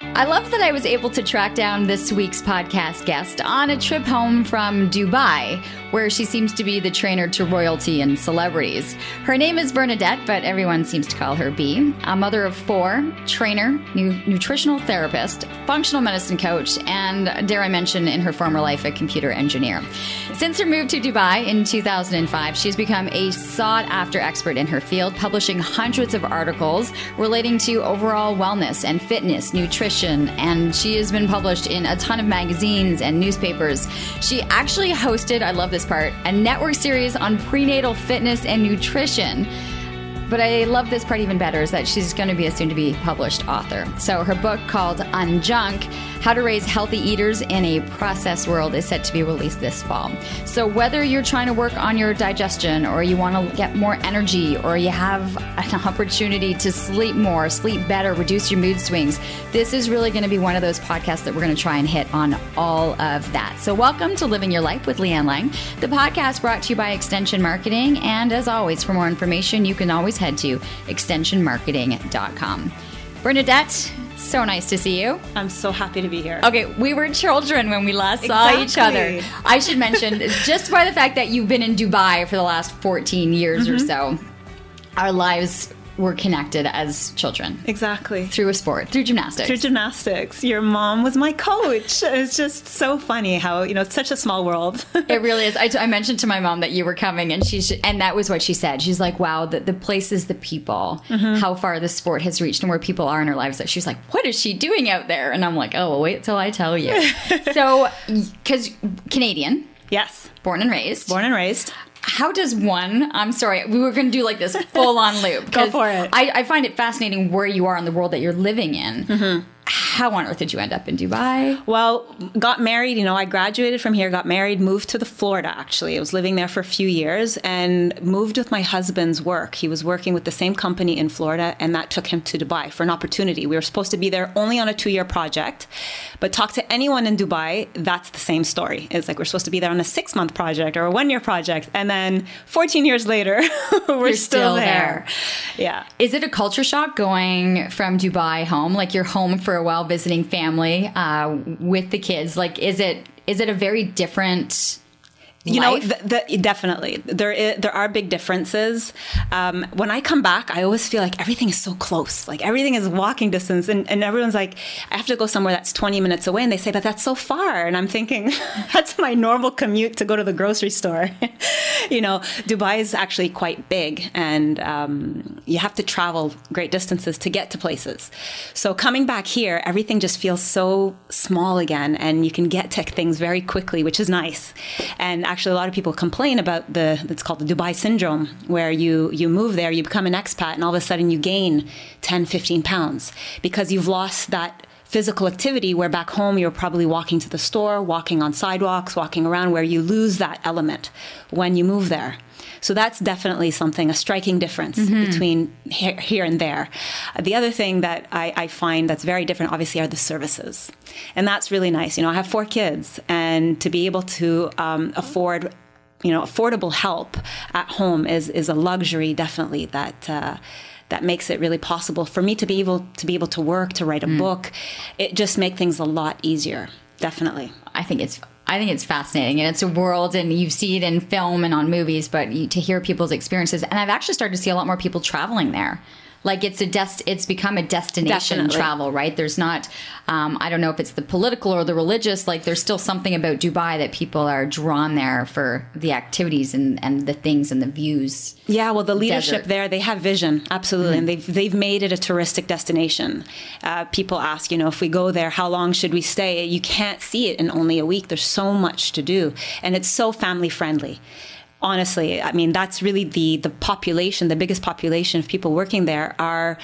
I love that I was able to track down this week's podcast guest on a trip home from Dubai, where she seems to be the trainer to royalty and celebrities. Her name is Bernadette, but everyone seems to call her B. A mother of four, trainer, nu- nutritional therapist, functional medicine coach, and dare I mention, in her former life, a computer engineer. Since her move to Dubai in 2005, she's become a sought after expert in her field, publishing hundreds of articles relating to overall wellness and fitness, nutrition and she has been published in a ton of magazines and newspapers. She actually hosted, I love this part, a network series on prenatal fitness and nutrition. But I love this part even better is that she's going to be a soon to be published author. So her book called Unjunk How to Raise Healthy Eaters in a Processed World is set to be released this fall. So whether you're trying to work on your digestion or you want to get more energy or you have an opportunity to sleep more, sleep better, reduce your mood swings, this is really going to be one of those podcasts that we're going to try and hit on all of that. So welcome to Living Your Life with Leanne Lang, the podcast brought to you by Extension Marketing. And as always, for more information, you can always head to extensionmarketing.com. Bernadette, so nice to see you. I'm so happy to be here. Okay, we were children when we last saw each other. I should mention, just by the fact that you've been in Dubai for the last 14 years or mm-hmm. so, our lives were connected as children Exactly. through a sport, through gymnastics. Through gymnastics. Your mom was my coach. It's just so funny how, you know, it's such a small world. It really is. I, I mentioned to my mom that you were coming, and she sh- and that was what she said. She's like, "Wow, the, the places, the people, mm-hmm. how far the sport has reached, and where people are in her lives." That she's like, "What is she doing out there?" And I'm like, "Oh, well, wait till I tell you." so, because Canadian, yes. born and raised, Born and raised. How does one? I'm sorry, we were going to do like this full on loop. go for it. I, I find it fascinating where you are in the world that you're living in. Mm-hmm. How on earth did you end up in Dubai? Well, got married, you know, I graduated from here, got married, moved to the Florida actually. I was living there for a few years and moved with my husband's work. He was working with the same company in Florida and that took him to Dubai for an opportunity. We were supposed to be there only on a 2-year project. But talk to anyone in Dubai, that's the same story. It's like we're supposed to be there on a 6-month project or a 1-year project and then 14 years later we're You're still, still there. there. Yeah. Is it a culture shock going from Dubai home? Like you're home for a while visiting family uh, with the kids. Like, is it is it a very different? You know life? the, the, definitely. There is, there are big differences. Um, when i come back i always feel like everything is so close. Like everything is walking distance and, and everyone's like i have to go somewhere that's 20 minutes away and they say but that's so far. And i'm thinking that's my normal commute to go to the grocery store. You know dubai is actually quite big and um, you have to travel great distances to get to places. So coming back here everything just feels so small again and you can get to things very quickly which is nice. And actually a lot of people complain about the it's called the dubai syndrome where you you move there you become an expat and all of a sudden you gain 10 15 pounds because you've lost that physical activity where back home you're probably walking to the store walking on sidewalks walking around where you lose that element when you move there so that's definitely something, a striking difference between here, here and there. The other thing that I, I find that's very different, obviously, are the services. And that's really nice. You know, I have four kids, and to be able to um, afford you know, affordable help at home is is a luxury, definitely that uh, that makes it really possible for me to be able to be able to work, to write a mm. book. It just make things a lot easier, definitely. I think it's I think it's fascinating, and it's a world, and you see it in film and on movies, but you, to hear people's experiences, and I've actually started to see a lot more people traveling there. Like it's a dest it's become a destination Definitely. travel right there's not um, i don't know if it's the political or the religious like there's still something about dubai that people are drawn there for the activities and and the things and the views Yeah, well, the leadership Desert. Mm-hmm. there, they have vision, absolutely, and they've they've made it a touristic destination. Uh, people ask, you know, if we go there, how long should we stay? You can't see it in only a week. There's so much to do, and it's so family friendly. Honestly, I mean, that's really the the population. The biggest population of people working there are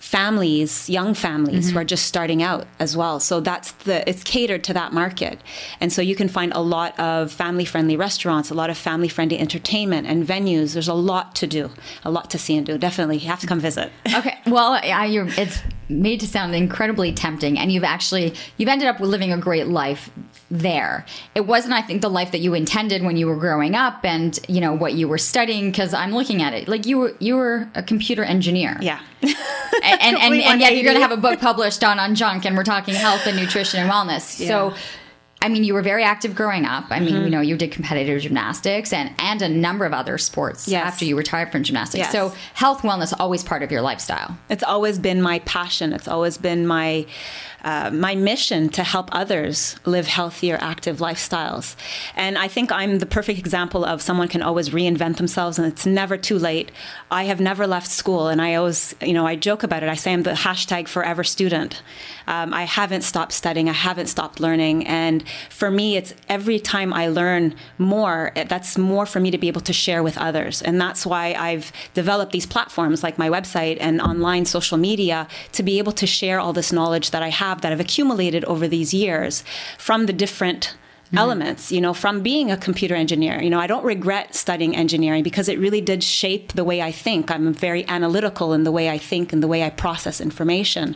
families, young families who mm-hmm. are just starting out as well. So that's the it's catered to that market, and so you can find a lot of family friendly restaurants, a lot of family friendly entertainment and venues. There's a lot to do, a lot to see and do. Definitely, you have to come visit. okay well I, you're, it's made to sound incredibly tempting and you've actually you've ended up living a great life there. It wasn't i think the life that you intended when you were growing up and you know what you were studying because i'm looking at it like you were you were a computer engineer. Yeah. and and, and, and yet you're going to have a book published on on junk and we're talking health and nutrition and wellness. So I mean, you were very active growing up. I mean, Mm-hmm. you know, you did competitive gymnastics and, and a number of other sports Yes. after you retired from gymnastics. Yes. So, health, wellness, always part of your lifestyle. It's always been my passion. It's always been my uh, my mission to help others live healthier, active lifestyles. And I think I'm the perfect example of someone can always reinvent themselves, and it's never too late. I have never left school, and I always, you know, I joke about it. I say I'm the hashtag forever student. Um, I haven't stopped studying. I haven't stopped learning, and for me, it's every time I learn more. That's more for me to be able to share with others, and that's why I've developed these platforms like my website and online social media to be able to share all this knowledge that I have that I've accumulated over these years from the different elements you know from being a computer engineer. You know i don't regret studying engineering because it really did shape the way i think. I'm very analytical in the way i think and the way i process information.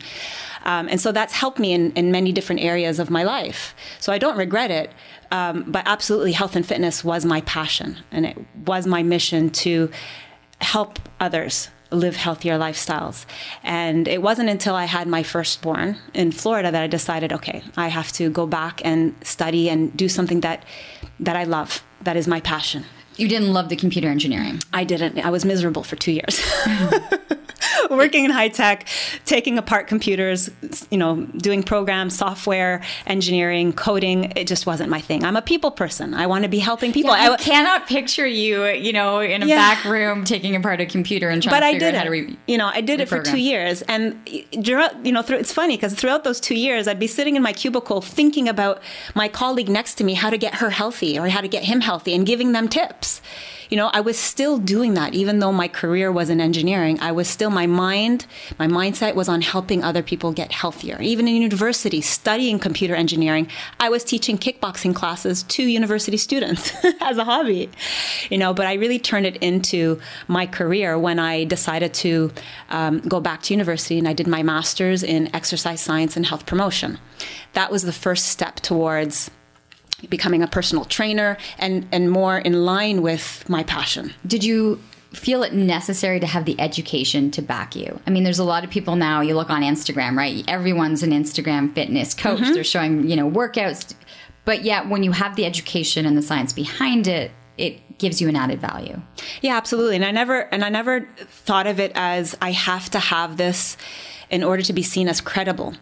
Um, and so that's helped me in, in many different areas of my life. So i don't regret it um, but absolutely health and fitness was my passion and it was my mission to help others live healthier lifestyles. And it wasn't until I had my firstborn in Florida that I decided, okay, I have to go back and study and do something that that I love, that is my passion. You didn't love the computer engineering. I didn't. I was miserable for two years. Working in high tech, taking apart computers, you know, doing programs, software, engineering, coding, it just wasn't my thing. I'm a people person. I want to be helping people. I I, cannot picture you, you know, in a Yeah. back room taking apart a computer and trying but to I figure did out how it. to re- you know, I did it for two years, and you know, through, it's funny because throughout those two years, I'd be sitting in my cubicle thinking about my colleague next to me, how to get her healthy or how to get him healthy, and giving them tips. You know, I was still doing that, even though my career was in engineering. I was still my mind, my mindset was on helping other people get healthier. Even in university, studying computer engineering, I was teaching kickboxing classes to university students as a hobby. You know, but I really turned it into my career when I decided to um, go back to university and I did my master's in exercise science and health promotion. That was the first step towards becoming a personal trainer and, and more in line with my passion. Did you feel it necessary to have the education to back you? I mean, there's a lot of people now, you look on Instagram, right? Everyone's an Instagram fitness coach. Mm-hmm. They're showing, you know, workouts. But yet, when you have the education and the science behind it, it gives you an added value. Yeah, absolutely. And I never and I never thought of it as I have to have this in order to be seen as credible.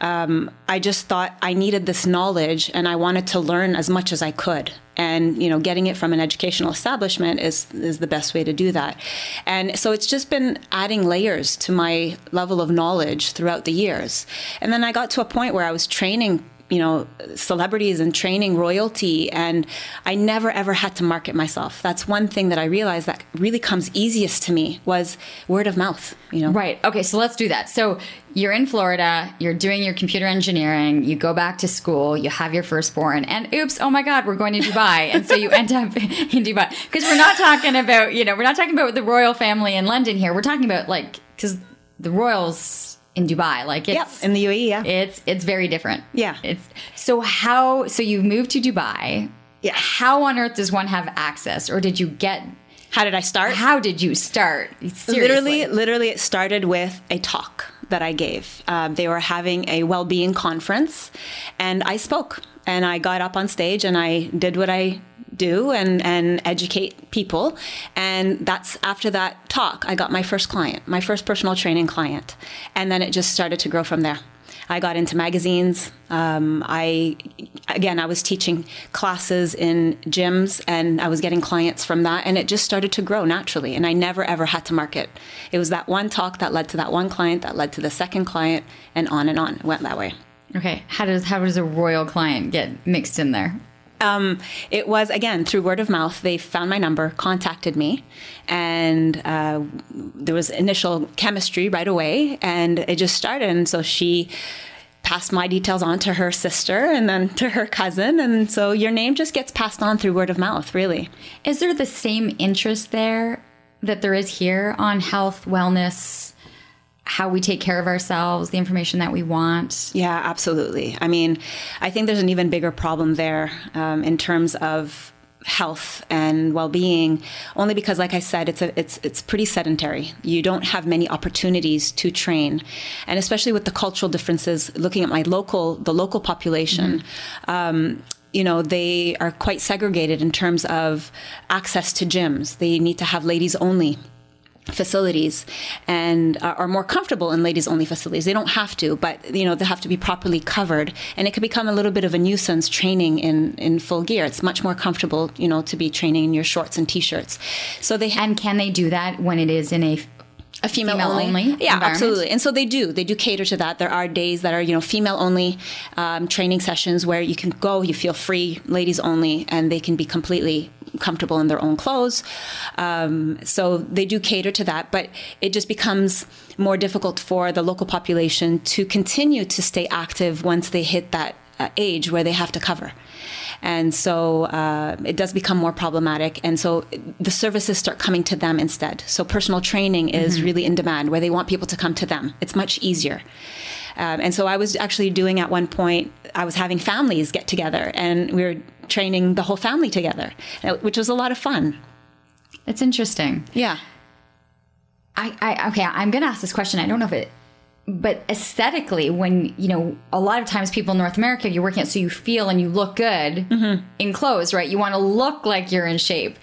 Um, I just thought I needed this knowledge and I wanted to learn as much as I could. And you know, getting it from an educational establishment is is the best way to do that. And so it's just been adding layers to my level of knowledge throughout the years. And then I got to a point where I was training you know celebrities and training royalty and i never ever had to market myself that's one thing that i realized that really comes easiest to me was word of mouth you know Right. Okay. So let's do that. So you're in Florida, you're doing your computer engineering, you go back to school, you have your firstborn, and oops, oh my God, we're going to Dubai. and so you end up in Dubai. Because we're not talking about, you know, we're not talking about the royal family in London here. We're talking about like, because the royals in Dubai, like it's. in the uae yeah it's it's very different. Yeah. It's so how so you've moved to Dubai. Yeah. How on earth does one have access, or did you get? how did i start How did you start? Seriously. literally literally it started with a talk that i gave um, they were having a well-being conference and i spoke and i got up on stage and i did what i do and, and educate people. And that's after that talk, I got my first client, my first personal training client. And then it just started to grow from there. I got into magazines. Um, I again, I was teaching classes in gyms, and I was getting clients from that, and it just started to grow naturally. And I never ever had to market. It was that one talk that led to that one client, that led to the second client, and on and on. It went that way. Okay, how does how does a royal client get mixed in there? Um, it was again through word of mouth. They found my number, contacted me, and uh, there was initial chemistry right away, and it just started. And so she passed my details on to her sister and then to her cousin and so your name just gets passed on through word of mouth really is there the same interest there that there is here on health wellness how we take care of ourselves, the information that we want. Yeah, absolutely. I mean, I think there's an even bigger problem there um, in terms of health and well-being only because like i said it's a it's it's pretty sedentary you don't have many opportunities to train and especially with the cultural differences looking at my local the local population mm-hmm. um, you know they are quite segregated in terms of access to gyms they need to have ladies only facilities and are more comfortable in ladies only facilities. They don't have to but you know they have to be properly covered. And it can become a little bit of a nuisance training in in full gear. It's much more comfortable you know to be training in your shorts and t-shirts. So they and can they do that when it is in a a female, female only. only. yeah absolutely and so they do they do cater to that there are days that are you know female only um, training sessions where you can go you feel free ladies only and they can be completely comfortable in their own clothes. Um, so they do cater to that, but it just becomes more difficult for the local population to continue to stay active once they hit that uh, age where they have to cover. And so uh, it does become more problematic. And so the services start coming to them instead. So personal training is mm-hmm. really in demand where they want people to come to them. It's much easier. Um, and so I was actually doing at one point, I was having families get together and we were training the whole family together, uh, which was a lot of fun. It's interesting. Yeah. I, I okay, I'm going to ask this question. I don't know if it but aesthetically when you know a lot of times people in north america you're working at so you feel and you look good mm-hmm. in clothes right you want to look like you're in shape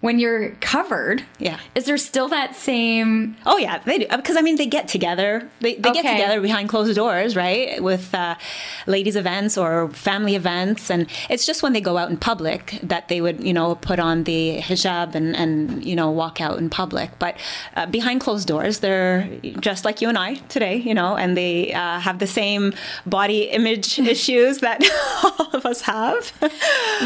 when you're covered, yeah, is there still that same? Oh yeah, they do because I mean they get together. They, they okay. get together behind closed doors, right, with uh, ladies' events or family events, and it's just when they go out in public that they would you know put on the hijab and and you know walk out in public. But uh, behind closed doors, they're just like you and I today, you know, and they uh, have the same body image issues that all of us have.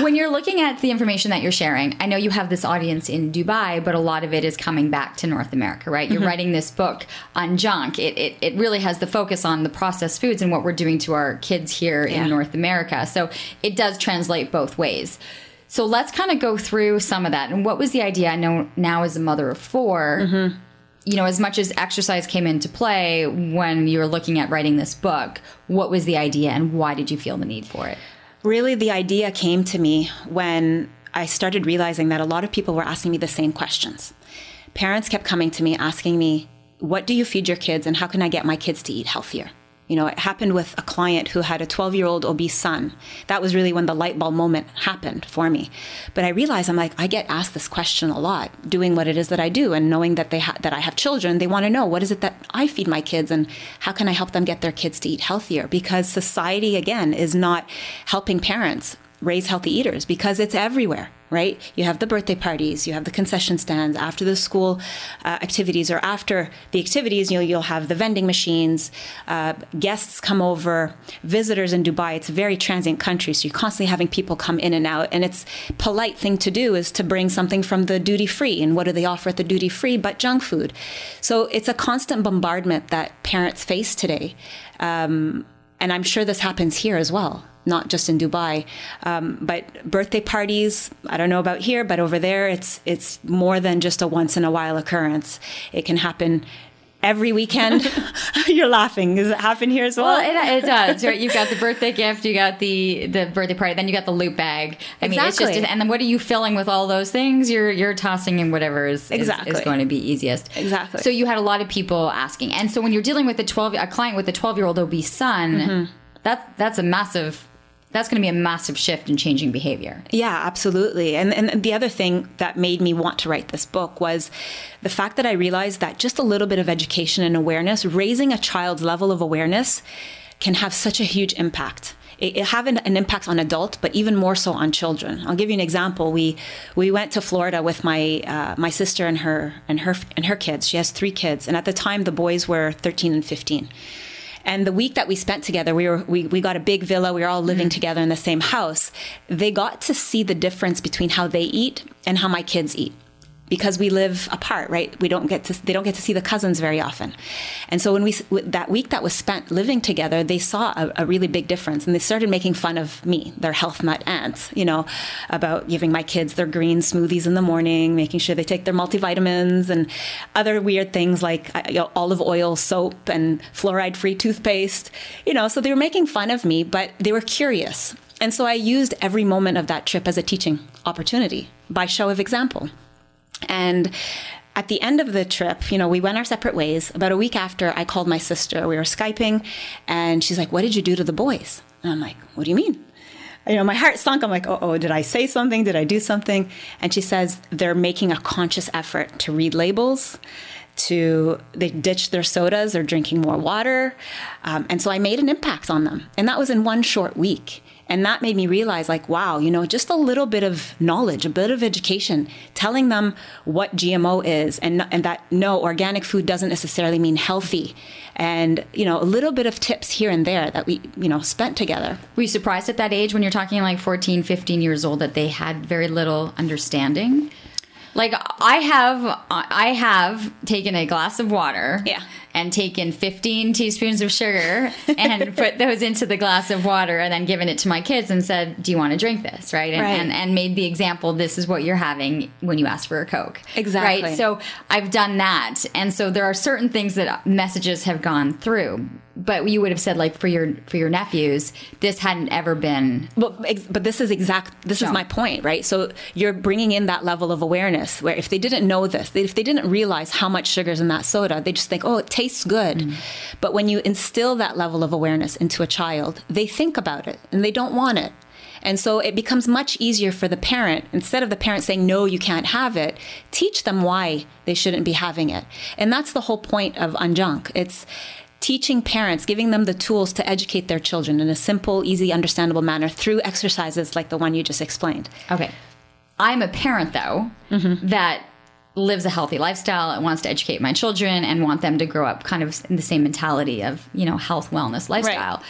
when you're looking at the information that you're sharing, I know you have this audience audience in Dubai, but a lot of it is coming back to North America, right? You're mm-hmm. writing this book on junk. It, it, it, really has the focus on the processed foods and what we're doing to our kids here yeah. in North America. So it does translate both ways. So let's kind of go through some of that. And what was the idea? I know now as a mother of 4 mm-hmm. you know, as much as exercise came into play when you were looking at writing this book, what was the idea and why did you feel the need for it? Really, the idea came to me when I started realizing that a lot of people were asking me the same questions. Parents kept coming to me asking me, What do you feed your kids, and how can I get my kids to eat healthier? You know, it happened with a client who had a 12 year old obese son. That was really when the light bulb moment happened for me. But I realized I'm like, I get asked this question a lot, doing what it is that I do, and knowing that they ha- that I have children. They want to know what is it that I feed my kids, and how can I help them get their kids to eat healthier? Because society again is not helping parents raise healthy eaters because it's everywhere right? You have the birthday parties you have the concession stands after the school uh, activities or after the activities you know you'll have the vending machines uh, guests come over visitors in dubai it's a very transient country so you're constantly having people come in and out and it's polite thing to do is to bring something from the duty free and what do they offer at the duty free but junk food? So it's a constant bombardment that parents face today um, and i'm sure this happens here as well not just in Dubai. Um, but birthday parties, I don't know about here, but over there, it's it's more than just a once in a while occurrence. It can happen every weekend. You're laughing. Does it happen here as well? Well, it, it, does. Right? You've got the birthday gift, you got the the birthday party, then you got the loot bag. I exactly. mean, it's just and then what are you filling with all those things? You're you're tossing in whatever is, exactly. is, is going to be easiest. Exactly. So you had a lot of people asking, and so when you're dealing with a twelve a client with a twelve year old obese son, mm-hmm. that that's a massive that's going to be a massive shift in changing behavior. Yeah, absolutely. And and the other thing that made me want to write this book was the fact that I realized that just a little bit of education and awareness, raising a child's level of awareness can have such a huge impact it, have an, an, impact on adults, but even more so on children. I'll give you an example. We we went to Florida with my uh, my sister and her and her and her kids. She has three kids, and at the time the boys were 13 and 15. And the week that we spent together, we were we, we got a big villa. We were all living mm-hmm. together in the same house. They got to see the difference between how they eat and how my kids eat because we live apart, right? We don't get to they don't get to see the cousins very often, and so when we that week that was spent living together, they saw a, a, really big difference, and they started making fun of me, their health nut aunts, you know, about giving my kids their green smoothies in the morning, making sure they take their multivitamins and other weird things like uh, you know, olive oil soap and fluoride free toothpaste, you know. So they were making fun of me, but they were curious. And so I used every moment of that trip as a teaching opportunity by show of example. And at the end of the trip, you know, we went our separate ways. About a week after, I called my sister. We were Skyping, and she's like, What did you do to the boys? And I'm like, What do you mean? You know, my heart sunk. I'm like, Oh, oh, did I say something? Did I do something? And she says, They're making a conscious effort to read labels. To they ditch their sodas, they're drinking more water, um, and so I made an impact on them, and that was in one short week. And that made me realize, like, wow, you know, just a little bit of knowledge, a bit of education, telling them what GMO is and, and that no, organic food doesn't necessarily mean healthy. And, you know, a little bit of tips here and there that we, you know, spent together. Were you surprised at that age when you're talking like 14, 15 years old that they had very little understanding? Like I have, I have taken a glass of water. Yeah and taken 15 teaspoons of sugar and put those into the glass of water and then given it to my kids and said, Do you want to drink this? Right. And, right. and, and made the example this is what you're having when you ask for a Coke. Exactly. Right. So I've done that. And so there are certain things that messages have gone through but you would have said like for your for your nephews this hadn't ever been well but this is exact this shown. is my point right so you're bringing in that level of awareness where if they didn't know this if they didn't realize how much sugar's in that soda they just think oh it tastes good mm. but when you instill that level of awareness into a child they think about it and they don't want it and so it becomes much easier for the parent, instead of the parent saying, no, you can't have it, teach them why they shouldn't be having it. And that's the whole point of Unjunk. It's teaching parents, giving them the tools to educate their children in a simple, easy, understandable manner through exercises like the one you just explained. Okay. I'm a parent, though, mm-hmm. that lives a healthy lifestyle and wants to educate my children and want them to grow up kind of in the same mentality of, you know, health, wellness, lifestyle. Right.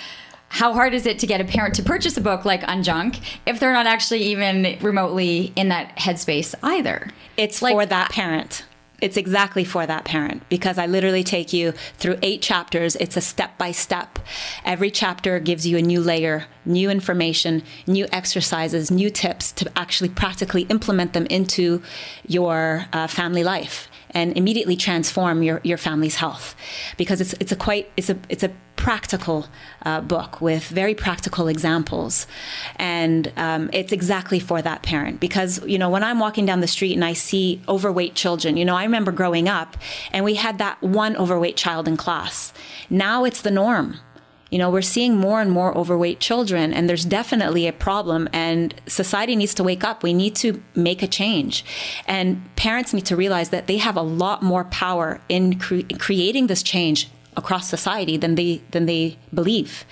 How hard is it to get a parent to purchase a book like Unjunk if they're not actually even remotely in that headspace either? It's like, for that parent it's exactly for that parent because I literally take you through eight chapters. It's a step by step. Every chapter gives you a new layer, new information, new exercises, new tips to actually practically implement them into your uh, family life and immediately transform your, your family's health. Because it's, it's a quite it's a it's a practical uh, book with very practical examples. And um, it's exactly for that parent. Because you know when i'm walking down the street and i see overweight children you know i remember growing up and we had that one overweight child in class. Now it's the norm you know, we're seeing more and more overweight children, and there's definitely a problem, and society needs to wake up. We need to make a change. And parents need to realize that they have a lot more power in cre- creating this change across society than they than they believe.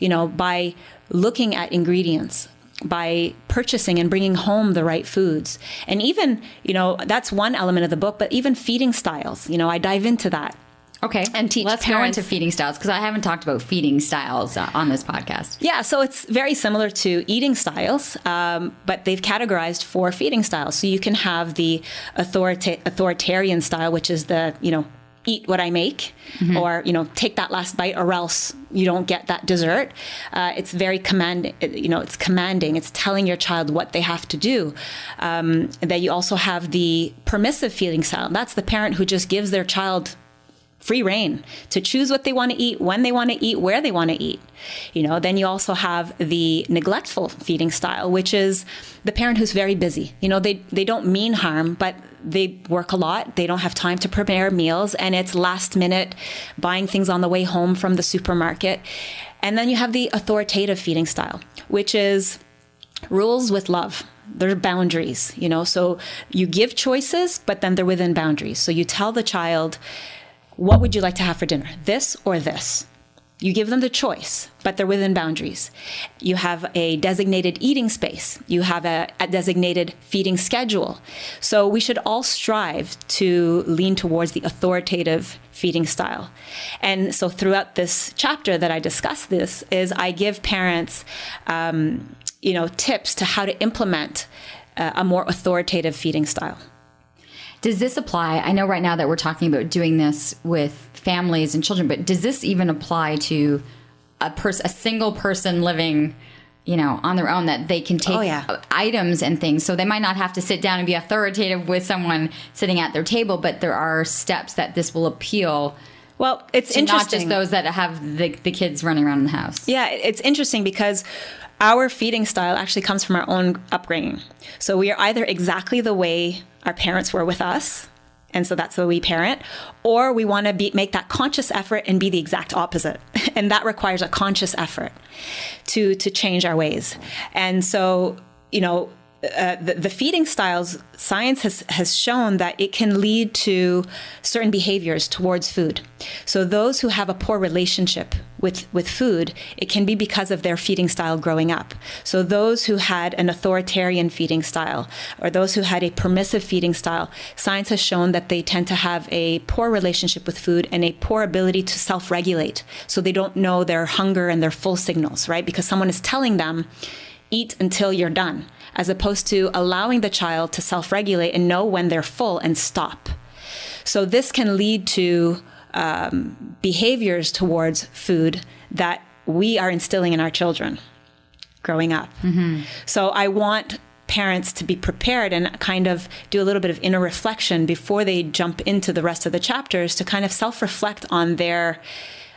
You know, by looking at ingredients, by purchasing and bringing home the right foods. And even, you know, that's one element of the book, but even feeding styles, you know, I dive into that. Okay. And teach Let's parents. go into feeding styles because I haven't talked about feeding styles uh, on this podcast. Yeah, so it's very similar to eating styles, um, but they've categorized four feeding styles. So you can have the authorita- authoritarian style, which is the, you know, eat what I make, mm-hmm. or you know, take that last bite, or else you don't get that dessert. Uh, it's very commanding. You know, it's commanding. It's telling your child what they have to do. Um, that you also have the permissive feeding style. That's the parent who just gives their child free reign to choose what they want to eat, when they want to eat, where they want to eat. You know, then you also have the neglectful feeding style, which is the parent who's very busy. You know, they they don't mean harm, but they work a lot. They don't have time to prepare meals and it's last minute buying things on the way home from the supermarket. And then you have the authoritative feeding style, which is rules with love there are boundaries, you know. So you give choices, but then they're within boundaries. So you tell the child, what would you like to have for dinner? This or this? You give them the choice, but they're within boundaries. You have a designated eating space. You have a, a, designated feeding schedule. So we should all strive to lean towards the authoritative feeding style. And so throughout this chapter that I discuss this is I give parents, um, you know, tips to how to implement uh, a more authoritative feeding style. Does this apply? I know right now that we're talking about doing this with families and children, but does this even apply to a person, a single person living, you know, on their own that they can take oh, yeah. items and things? So they might not have to sit down and be authoritative with someone sitting at their table, but there are steps that this will appeal. Well, it's interesting. Not just those that have the, the kids running around in the house. Yeah, it's interesting because our feeding style actually comes from our own upbringing. So we are either exactly the way our parents were with us, and so that's the way we parent, or we want to be make that conscious effort and be the exact opposite, and that requires a conscious effort to to change our ways. And so, you know, uh, the, the, feeding styles, science has, has shown that it can lead to certain behaviors towards food. So, those who have a poor relationship with, with food, it can be because of their feeding style growing up. So, those who had an authoritarian feeding style or those who had a permissive feeding style, science has shown that they tend to have a poor relationship with food and a poor ability to self regulate. So, they don't know their hunger and their full signals, right? Because someone is telling them, eat until you're done as opposed to allowing the child to self regulate and know when they're full and stop. So, this can lead to um, behaviors towards food that we are instilling in our children growing up. Mm-hmm. So, I want parents to be prepared and kind of do a little bit of inner reflection before they jump into the rest of the chapters to kind of self reflect on their.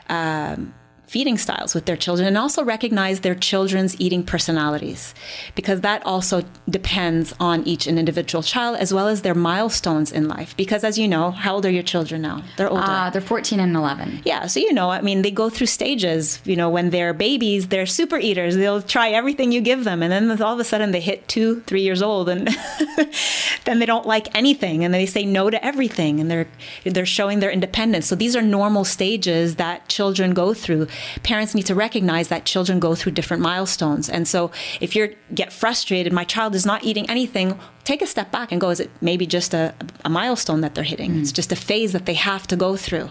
Um, feeding styles with their children and also recognize their children's eating personalities because that also depends on each individual child as well as their milestones in life because as you know how old are your children now? They're older. Uh, they're 14 and 11 yeah so you know i mean they go through stages you know when they're babies they're super eaters they'll try everything you give them and then all of a sudden they hit two three years old and then they don't like anything and they say no to everything and they're they're showing their independence. So these are normal stages that children go through parents need to recognize that children go through different milestones. And so if you get frustrated, my child is not eating anything, take a step back and go, is it maybe just a, a milestone that they're hitting? Mm. It's just a phase that they have to go through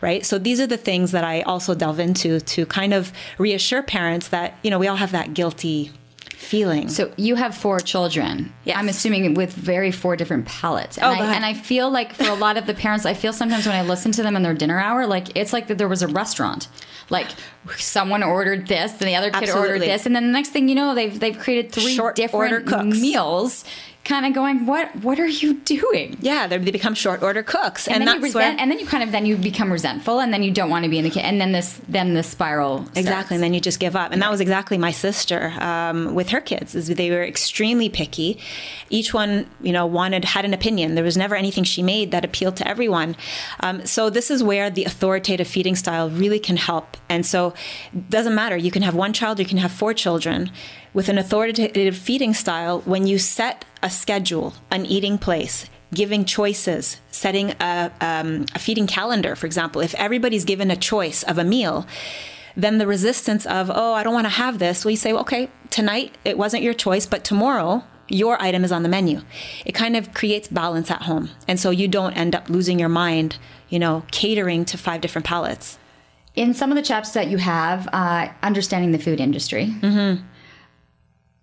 right? So these are the things that I also delve into to kind of reassure parents that, you know, we all have that guilty feeling. So you have four children. Yes. I'm assuming with very four different palates. And, oh, I, and I feel like for a lot of the parents, I feel sometimes when I listen to them in their dinner hour, like it's like that there was a restaurant. Like someone ordered this, and the other kid Absolutely. ordered this, and then the next thing you know, they've they've created three Short different meals kind of going, what what are you doing? Yeah, they become short order cooks, and, and then you resent, where, and then you kind of then you become resentful, and then you don't want to be in the kitchen, and then this then the spiral starts. exactly, and then you just give up, and that was exactly my sister um, with her kids. Is they were extremely picky. Each one, you know, wanted had an opinion. There was never anything she made that appealed to everyone. Um, so this is where the authoritative feeding style really can help, and so it doesn't matter. You can have one child, you can have four children with an authoritative feeding style, when you set a schedule, an eating place, giving choices, setting a, um, a feeding calendar, for example, if everybody's given a choice of a meal, then the resistance of, oh, I don't want to have this, we say, well, okay, tonight it wasn't your choice, but tomorrow your item is on the menu. It kind of creates balance at home. And so you don't end up losing your mind, you know, catering to five different palates. In some of the chapters that you have, uh, understanding the food industry. Mm-hmm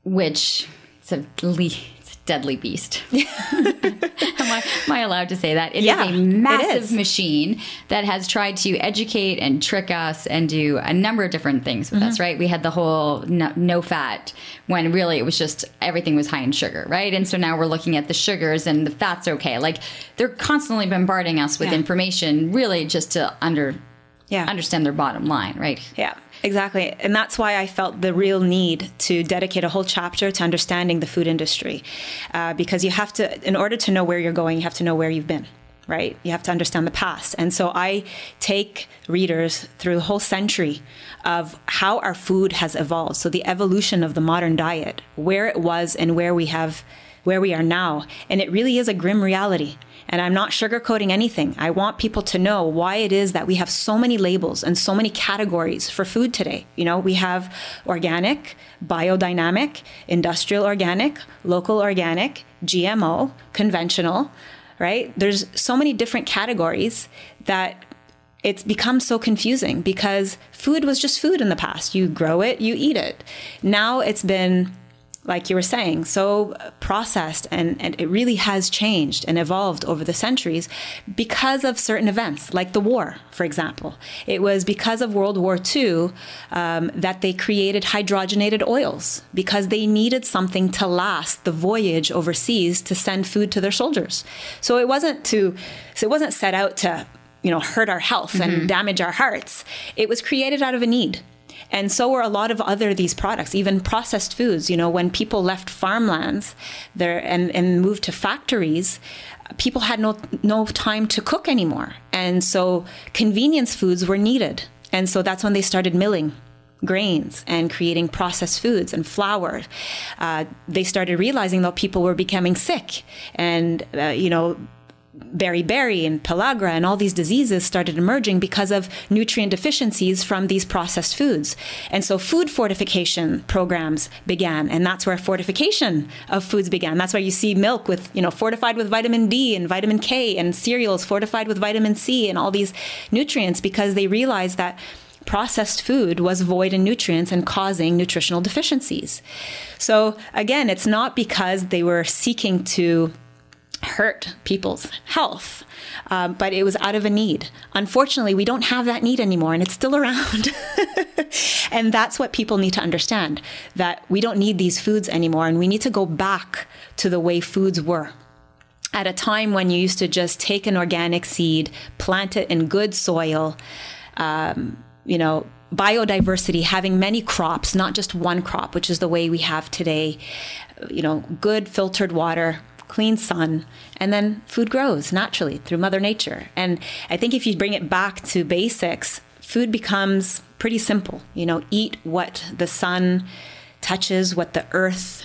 which it's a, it's a deadly beast. am, I, am, I, allowed to say that? It yeah, is a massive is. machine that has tried to educate and trick us and do a number of different things with mm-hmm. us, right? We had the whole no, no, fat when really it was just everything was high in sugar, right? And so now we're looking at the sugars and the fat's okay. Like they're constantly bombarding us with yeah. information really just to under yeah. understand their bottom line, right? Yeah. Exactly. And that's why I felt the real need to dedicate a whole chapter to understanding the food industry. Uh, because you have to, in order to know where you're going, you have to know where you've been right? You have to understand the past. And so I take readers through a whole century of how our food has evolved. So the evolution of the modern diet, where it was and where we have where we are now. And it really is a grim reality. And I'm not sugarcoating anything. I want people to know why it is that we have so many labels and so many categories for food today. You know, we have organic, biodynamic, industrial organic, local organic, GMO, conventional, right? There's so many different categories that it's become so confusing because food was just food in the past. You grow it, you eat it. Now it's been like you were saying, so processed and, and it really has changed and evolved over the centuries because of certain events, like the war, for example. It was because of World War II um, that they created hydrogenated oils because they needed something to last the voyage overseas to send food to their soldiers. So it wasn't to, so it wasn't set out to, you know, hurt our health mm-hmm. and damage our hearts. It was created out of a need. And so were a lot of other these products, even processed foods. You know, when people left farmlands there and, and moved to factories, people had no no time to cook anymore. And so convenience foods were needed. And so that's when they started milling grains and creating processed foods and flour. Uh, they started realizing that people were becoming sick, and uh, you know beriberi and pellagra and all these diseases started emerging because of nutrient deficiencies from these processed foods. And so food fortification programs began, and that's where fortification of foods began. That's why you see milk with, you know, fortified with vitamin D and vitamin K and cereals fortified with vitamin C and all these nutrients because they realized that processed food was void in nutrients and causing nutritional deficiencies. So again, it's not because they were seeking to hurt people's health, um, but it was out of a need. Unfortunately, we don't have that need anymore, and it's still around. and that's what people need to understand that we don't need these foods anymore, and we need to go back to the way foods were. At a time when you used to just take an organic seed, plant it in good soil, um, you know, biodiversity, having many crops, not just one crop, which is the way we have today, you know, good filtered water, clean sun, and then food grows naturally through Mother Nature. And I think if you bring it back to basics, food becomes pretty simple. You know, eat what the sun touches, what the earth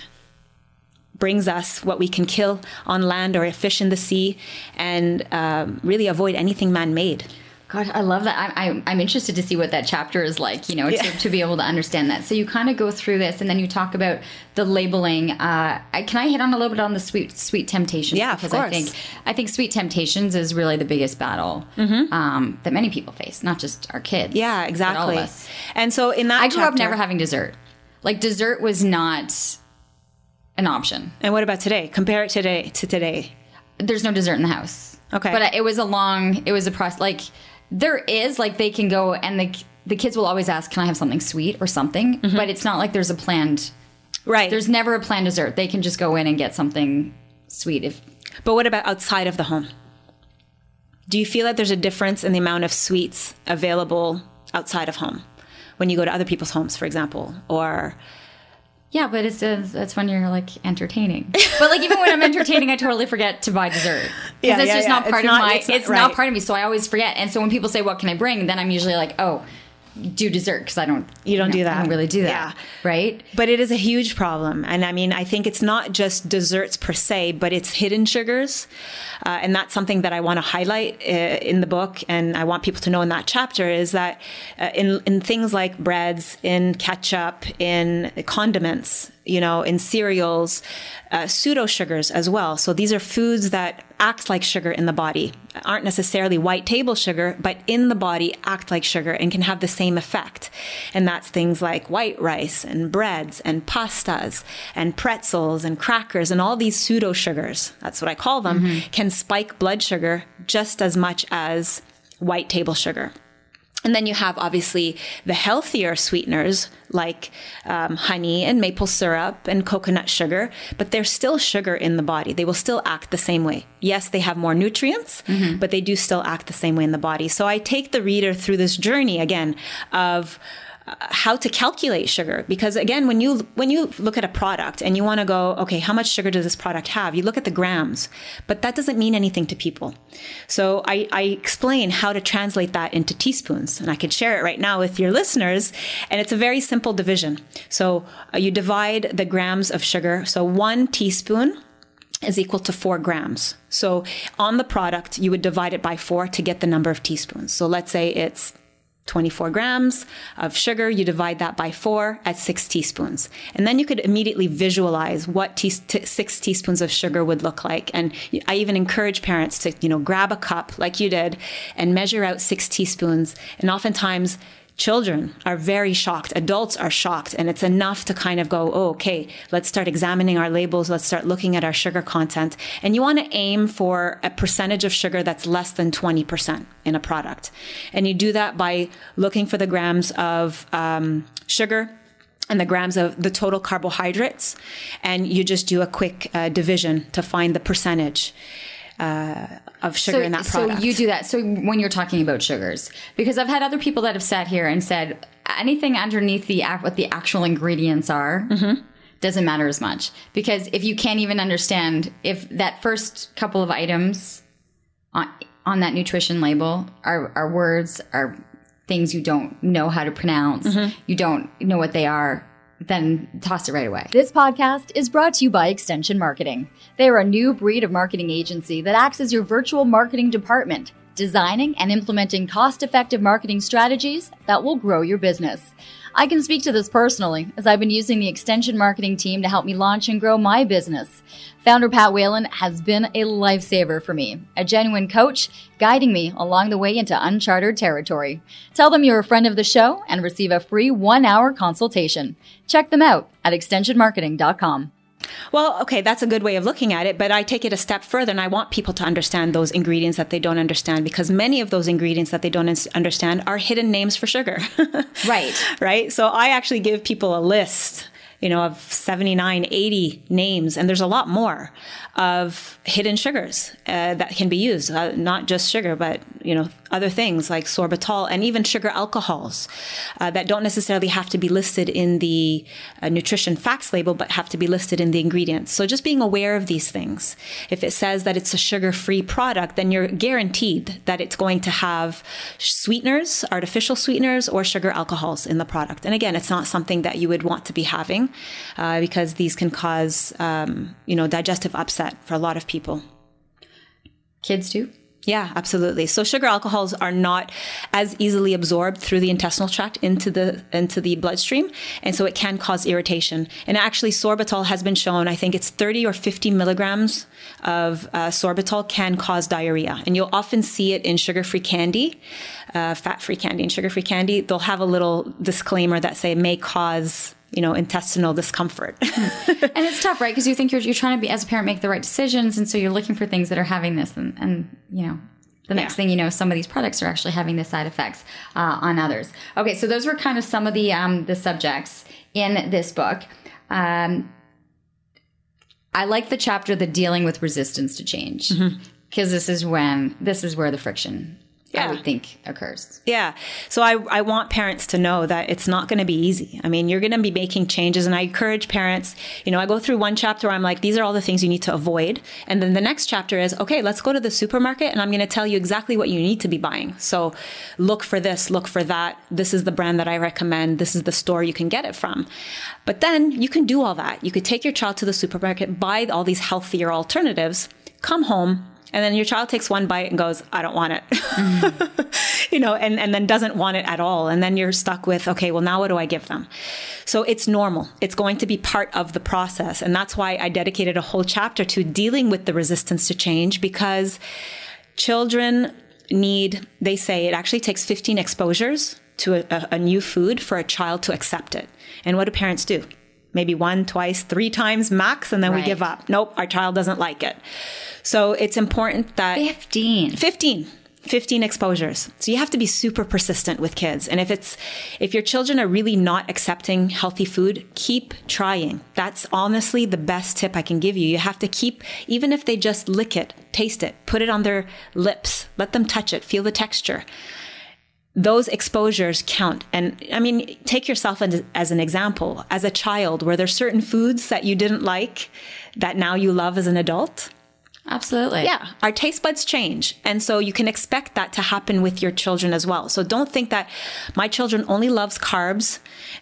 brings us, what we can kill on land or fish in the sea, and um, really avoid anything man made. God, I love that. I'm, I'm, interested to see what that chapter is like, you know, yeah. to, to, be able to understand that. So you kind of go through this and then you talk about the labeling. Uh, I, can I hit on a little bit on the sweet, sweet temptations? Yeah, because I think, I think sweet temptations is really the biggest battle mm-hmm. um, that many people face, not just our kids. Yeah, exactly. And so in that, I grew chapter, up never having dessert. Like dessert was not an option. And what about today? Compare it today to today. There's no dessert in the house. Okay. But it was a long, it was a process. Like, there is like they can go and the the kids will always ask, "Can I have something sweet or something?" Mm-hmm. But it's not like there's a planned. Right. There's never a planned dessert. They can just go in and get something sweet if. But what about outside of the home? Do you feel that there's a difference in the amount of sweets available outside of home when you go to other people's homes, for example, or yeah, but it's it's when you're like entertaining. But like even when I'm entertaining, I totally forget to buy dessert because yeah, it's yeah, just yeah. not part it's of not, my. It's, it's right. not part of me, so I always forget. And so when people say, "What can I bring?" then I'm usually like, "Oh, do dessert because I don't. You don't you know, do that. I don't really do that. Yeah. Right. But it is a huge problem, and I mean, I think it's not just desserts per se, but it's hidden sugars, uh, and that's something that I want to highlight uh, in the book, and I want people to know in that chapter is that uh, in in things like breads, in ketchup, in condiments, you know, in cereals, uh, pseudo sugars as well. So these are foods that act like sugar in the body. Aren't necessarily white table sugar, but in the body act like sugar and can have the same effect. And that's things like white rice and breads and pastas and pretzels and crackers and all these pseudo sugars. That's what I call them, mm-hmm. can spike blood sugar just as much as white table sugar. And then you have obviously the healthier sweeteners like um, honey and maple syrup and coconut sugar, but they're still sugar in the body. They will still act the same way. Yes, they have more nutrients, mm-hmm. but they do still act the same way in the body. So I take the reader through this journey again of how to calculate sugar. Because again when you when you look at a product and you want to go okay how much sugar does this product have? You look at the grams but that doesn't mean anything to people. So i, I explain how to translate that into teaspoons and i could share it right now with your listeners and it's a very simple division. So uh, you divide the grams of sugar. So one teaspoon is equal to four grams. So on the product, you would divide it by four to get the number of teaspoons. So let's say it's 24 grams of sugar, you divide that by four at six teaspoons. And then you could immediately visualize what te- t- six teaspoons of sugar would look like. And I even encourage parents to, you know, grab a cup like you did and measure out six teaspoons. And oftentimes children are very shocked. Adults are shocked and it's enough to kind of go oh, okay let's start examining our labels let's start looking at our sugar content. And you want to aim for a percentage of sugar that's less than 20% in a product. And you do that by looking for the grams of um, sugar and the grams of the total carbohydrates and you just do a quick uh, division to find the percentage uh, of sugar so, in that product. So you do that. So when you're talking about sugars, because I've had other people that have sat here and said anything underneath the what the actual ingredients are. Mm-hmm. Doesn't matter as much because if you can't even understand if that first couple of items on, on that nutrition label are, are words, are things you don't know how to pronounce, mm-hmm. you don't know what they are, then toss it right away. This podcast is brought to you by Extension Marketing. They are a new breed of marketing agency that acts as your virtual marketing department, designing and implementing cost effective marketing strategies that will grow your business. I can speak to this personally, as I've been using the extension marketing team to help me launch and grow my business. Founder Pat Whalen has been a lifesaver for me, a genuine coach guiding me along the way into uncharted territory. Tell them you're a friend of the show and receive a free one hour consultation. Check them out at extensionmarketing.com. Well, okay, that's a good way of looking at it, but I take it a step further and I want people to understand those ingredients that they don't understand because many of those ingredients that they don't understand are hidden names for sugar. right. Right. So I actually give people a list you know, of 79, 80 names, and there's a lot more of hidden sugars uh, that can be used, uh, not just sugar, but, you know, other things like sorbitol and even sugar alcohols uh, that don't necessarily have to be listed in the uh, nutrition facts label, but have to be listed in the ingredients. So just being aware of these things. If it says that it's a sugar free product, then you're guaranteed that it's going to have sweeteners, artificial sweeteners, or sugar alcohols in the product. And again, it's not something that you would want to be having uh, because these can cause, um, you know, digestive upset for a lot of people. Kids too? Yeah, absolutely. So sugar alcohols are not as easily absorbed through the intestinal tract into the into the bloodstream, and so it can cause irritation. And actually, sorbitol has been shown. I think it's 30 or 50 milligrams of uh, sorbitol can cause diarrhea, and you'll often see it in sugar-free candy, uh, fat-free candy, and sugar-free candy. They'll have a little disclaimer that say may cause you know intestinal discomfort and it's tough right because you think you're, you're trying to be as a parent make the right decisions and so you're looking for things that are having this and, and you know the next yeah. thing you know some of these products are actually having the side effects uh, on others okay so those were kind of some of the um, the subjects in this book um, i like the chapter the dealing with resistance to change because mm-hmm. this is when this is where the friction yeah. I would think occurs. Yeah. So I, I want parents to know that it's not going to be easy. I mean, you're going to be making changes. And I encourage parents, you know, I go through one chapter where I'm like, these are all the things you need to avoid. And then the next chapter is, okay, let's go to the supermarket and I'm going to tell you exactly what you need to be buying. So look for this, look for that. This is the brand that I recommend. This is the store you can get it from. But then you can do all that. You could take your child to the supermarket, buy all these healthier alternatives, come home, And then your child takes one bite and goes, I don't want it. you know, and, and then doesn't want it at all. And then you're stuck with, okay, well, now what do I give them? So it's normal. It's going to be part of the process. And that's why I dedicated a whole chapter to dealing with the resistance to change because children need, they say it actually takes 15 exposures to a, a, new food for a child to accept it. And what do parents do? Maybe one, twice, three times max, and then right. we give up. Nope, our child doesn't like it. So it's important that 15. 15. 15 exposures. So you have to be super persistent with kids. And if it's if your children are really not accepting healthy food, keep trying. That's honestly the best tip I can give you. You have to keep even if they just lick it, taste it, put it on their lips, let them touch it, feel the texture those exposures count. And I mean, take yourself as, as, an example. As a child, were there certain foods that you didn't like that now you love as an adult? Absolutely. Yeah. Our taste buds change. And so you can expect that to happen with your children as well. So don't think that my children only loves carbs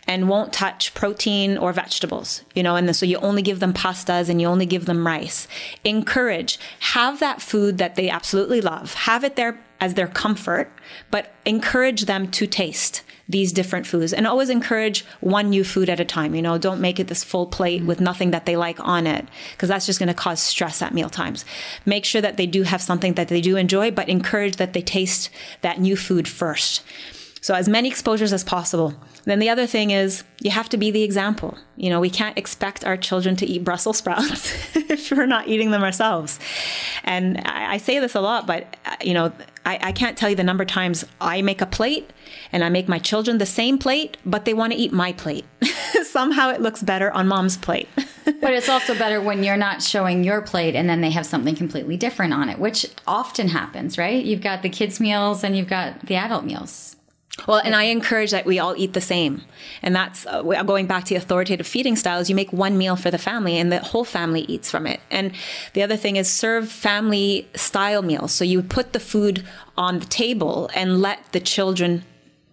and won't touch protein or vegetables, you know, and so you only give them pastas and you only give them rice. Encourage, have that food that they absolutely love. Have it there as their comfort, but encourage them to taste these different foods and always encourage one new food at a time. You know, don't make it this full plate with nothing that they like on it because that's just going to cause stress at meal times. Make sure that they do have something that they do enjoy, but encourage that they taste that new food first. So as many exposures as possible. Then the other thing is you have to be the example. You know, we can't expect our children to eat Brussels sprouts if we're not eating them ourselves. And I, I say this a lot, but uh, you know, I, I can't tell you the number of times I make a plate and I make my children the same plate, but they want to eat my plate. Somehow it looks better on mom's plate. but it's also better when you're not showing your plate and then they have something completely different on it, which often happens, right? You've got the kids' meals and you've got the adult meals. Well, and I encourage that we all eat the same. And that's uh, going back to the authoritative feeding styles. You make one meal for the family and the whole family eats from it. And the other thing is serve family style meals. So you put the food on the table and let the children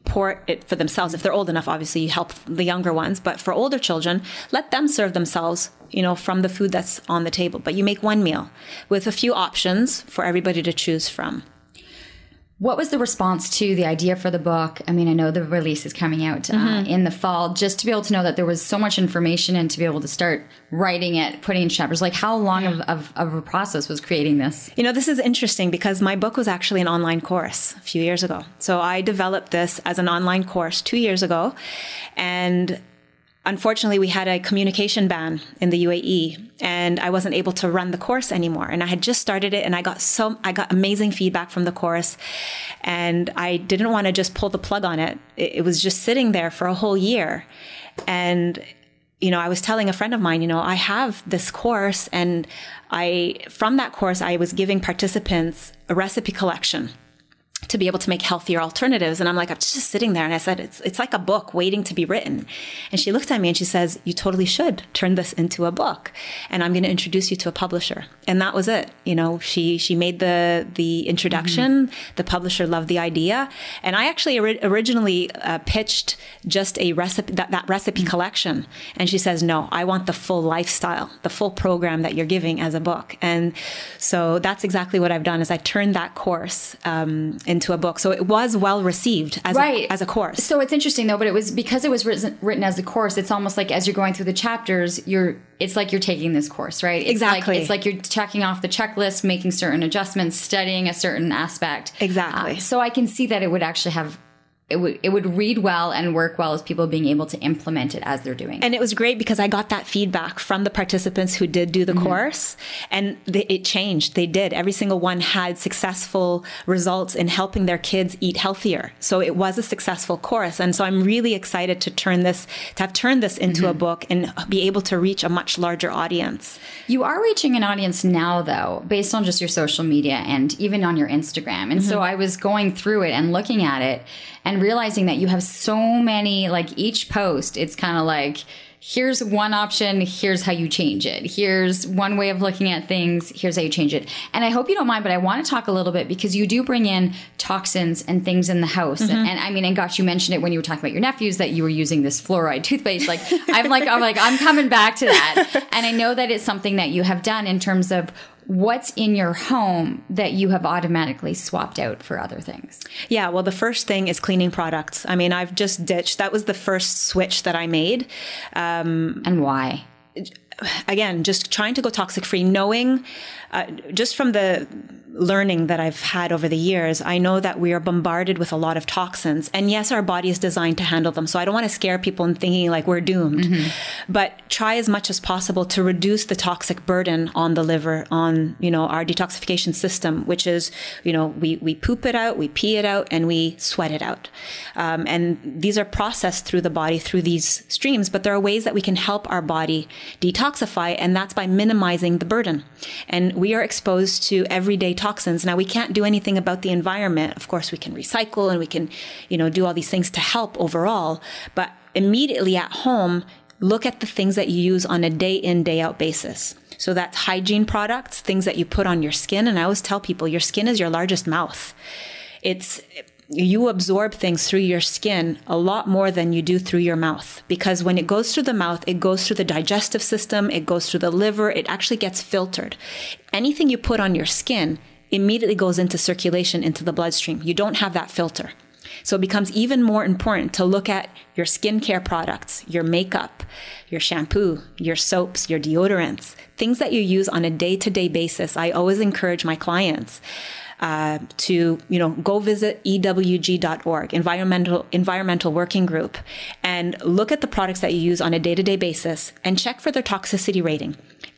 pour it for themselves. If they're old enough, obviously you help the younger ones. But for older children, let them serve themselves, you know, from the food that's on the table. But you make one meal with a few options for everybody to choose from. What was the response to the idea for the book? I mean, I know the release is coming out uh, mm-hmm. in the fall. Just to be able to know that there was so much information and to be able to start writing it, putting in chapters, like how long yeah. of, of, of, a process was creating this? You know, this is interesting because my book was actually an online course a few years ago. So I developed this as an online course two years ago. And unfortunately, we had a communication ban in the UAE, and I wasn't able to run the course anymore. And I had just started it, and I got so I got amazing feedback from the course, and I didn't want to just pull the plug on it. It, was just sitting there for a whole year, and you know, I was telling a friend of mine, you know, I have this course, and I from that course I was giving participants a recipe collection to be able to make healthier alternatives. And I'm like, I'm just sitting there. And I said, it's, it's like a book waiting to be written. And she looked at me and she says, you totally should turn this into a book. And I'm going to introduce you to a publisher. And that was it. You know, she, she made the, the introduction. Mm-hmm. The publisher loved the idea. And I actually ori- originally uh, pitched just a recipe, that, that recipe mm-hmm. collection. And she says, no, I want the full lifestyle, the full program that you're giving as a book. And so that's exactly what I've done is I turned that course, um, into a book. So it was well received as, right. a, as a course. So it's interesting though, but it was because it was written, written as a course, it's almost like as you're going through the chapters, you're it's like you're taking this course, right? It's exactly. Like, it's like you're checking off the checklist, making certain adjustments, studying a certain aspect. Exactly. Uh, so I can see that it would actually have it would it would read well and work well as people being able to implement it as they're doing. And it was great because I got that feedback from the participants who did do the mm-hmm. course, and they, it changed. They did. Every single one had successful results in helping their kids eat healthier. So it was a successful course, and so I'm really excited to turn this to have turned this into mm-hmm. a book and be able to reach a much larger audience. You are reaching an audience now, though, based on just your social media and even on your Instagram. And mm-hmm. so I was going through it and looking at it and realizing that you have so many like each post it's kind of like here's one option here's how you change it. Here's one way of looking at things here's how you change it. And i hope you don't mind but i want to talk a little bit because you do bring in toxins and things in the house. Mm-hmm. and, and, i mean and gosh you mentioned it when you were talking about your nephews that you were using this fluoride toothpaste. Like i'm like i'm like i'm coming back to that. And i know that it's something that you have done in terms of what's in your home that you have automatically swapped out for other things? Yeah, well, the first thing is cleaning products. I mean, I've just ditched, that was the first switch that I made. Um, and why? Again, just trying to go toxic free, knowing uh, just from the learning that I've had over the years, I know that we are bombarded with a lot of toxins. And yes, our body is designed to handle them. So I don't want to scare people in thinking like we're doomed. Mm-hmm. But try as much as possible to reduce the toxic burden on the liver, on, you know, our detoxification system, which is, you know, we, we poop it out, we pee it out, and we sweat it out. Um, and these are processed through the body through these streams, but there are ways that we can help our body detoxify, and that's by minimizing the burden. And we are exposed to everyday toxins. Now we can't do anything about the environment. Of course, we can recycle and we can, you know, do all these things to help overall. But immediately at home, look at the things that you use on a day in, day out basis. So that's hygiene products, things that you put on your skin. And I always tell people your skin is your largest mouth. It's, you absorb things through your skin a lot more than you do through your mouth because when it goes through the mouth, it goes through the digestive system, it goes through the liver, it actually gets filtered. Anything you put on your skin immediately goes into circulation into the bloodstream. You don't have that filter. So it becomes even more important to look at your skincare products, your makeup, your shampoo, your soaps, your deodorants, things that you use on a day to day basis. I always encourage my clients. Uh, to you know go visit ewg.org environmental environmental working group and look at the products that you use on a day-to-day basis and check for their toxicity rating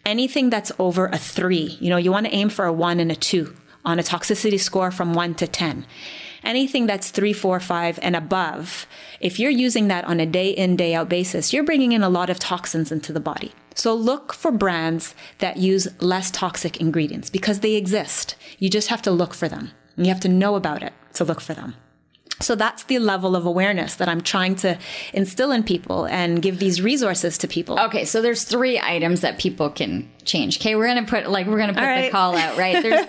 anything that's over a three, you know, you want to aim for a one and a two on a toxicity score from one to 10. Anything that's three, four, five, and above, if you're using that on a day in, day out basis, you're bringing in a lot of toxins into the body. So look for brands that use less toxic ingredients because they exist. You just have to look for them. You have to know about it to look for them. So that's the level of awareness that I'm trying to instill in people and give these resources to people. Okay, so there's three items that people can change. Okay, we're gonna put like we're gonna put right. the call out, right? There's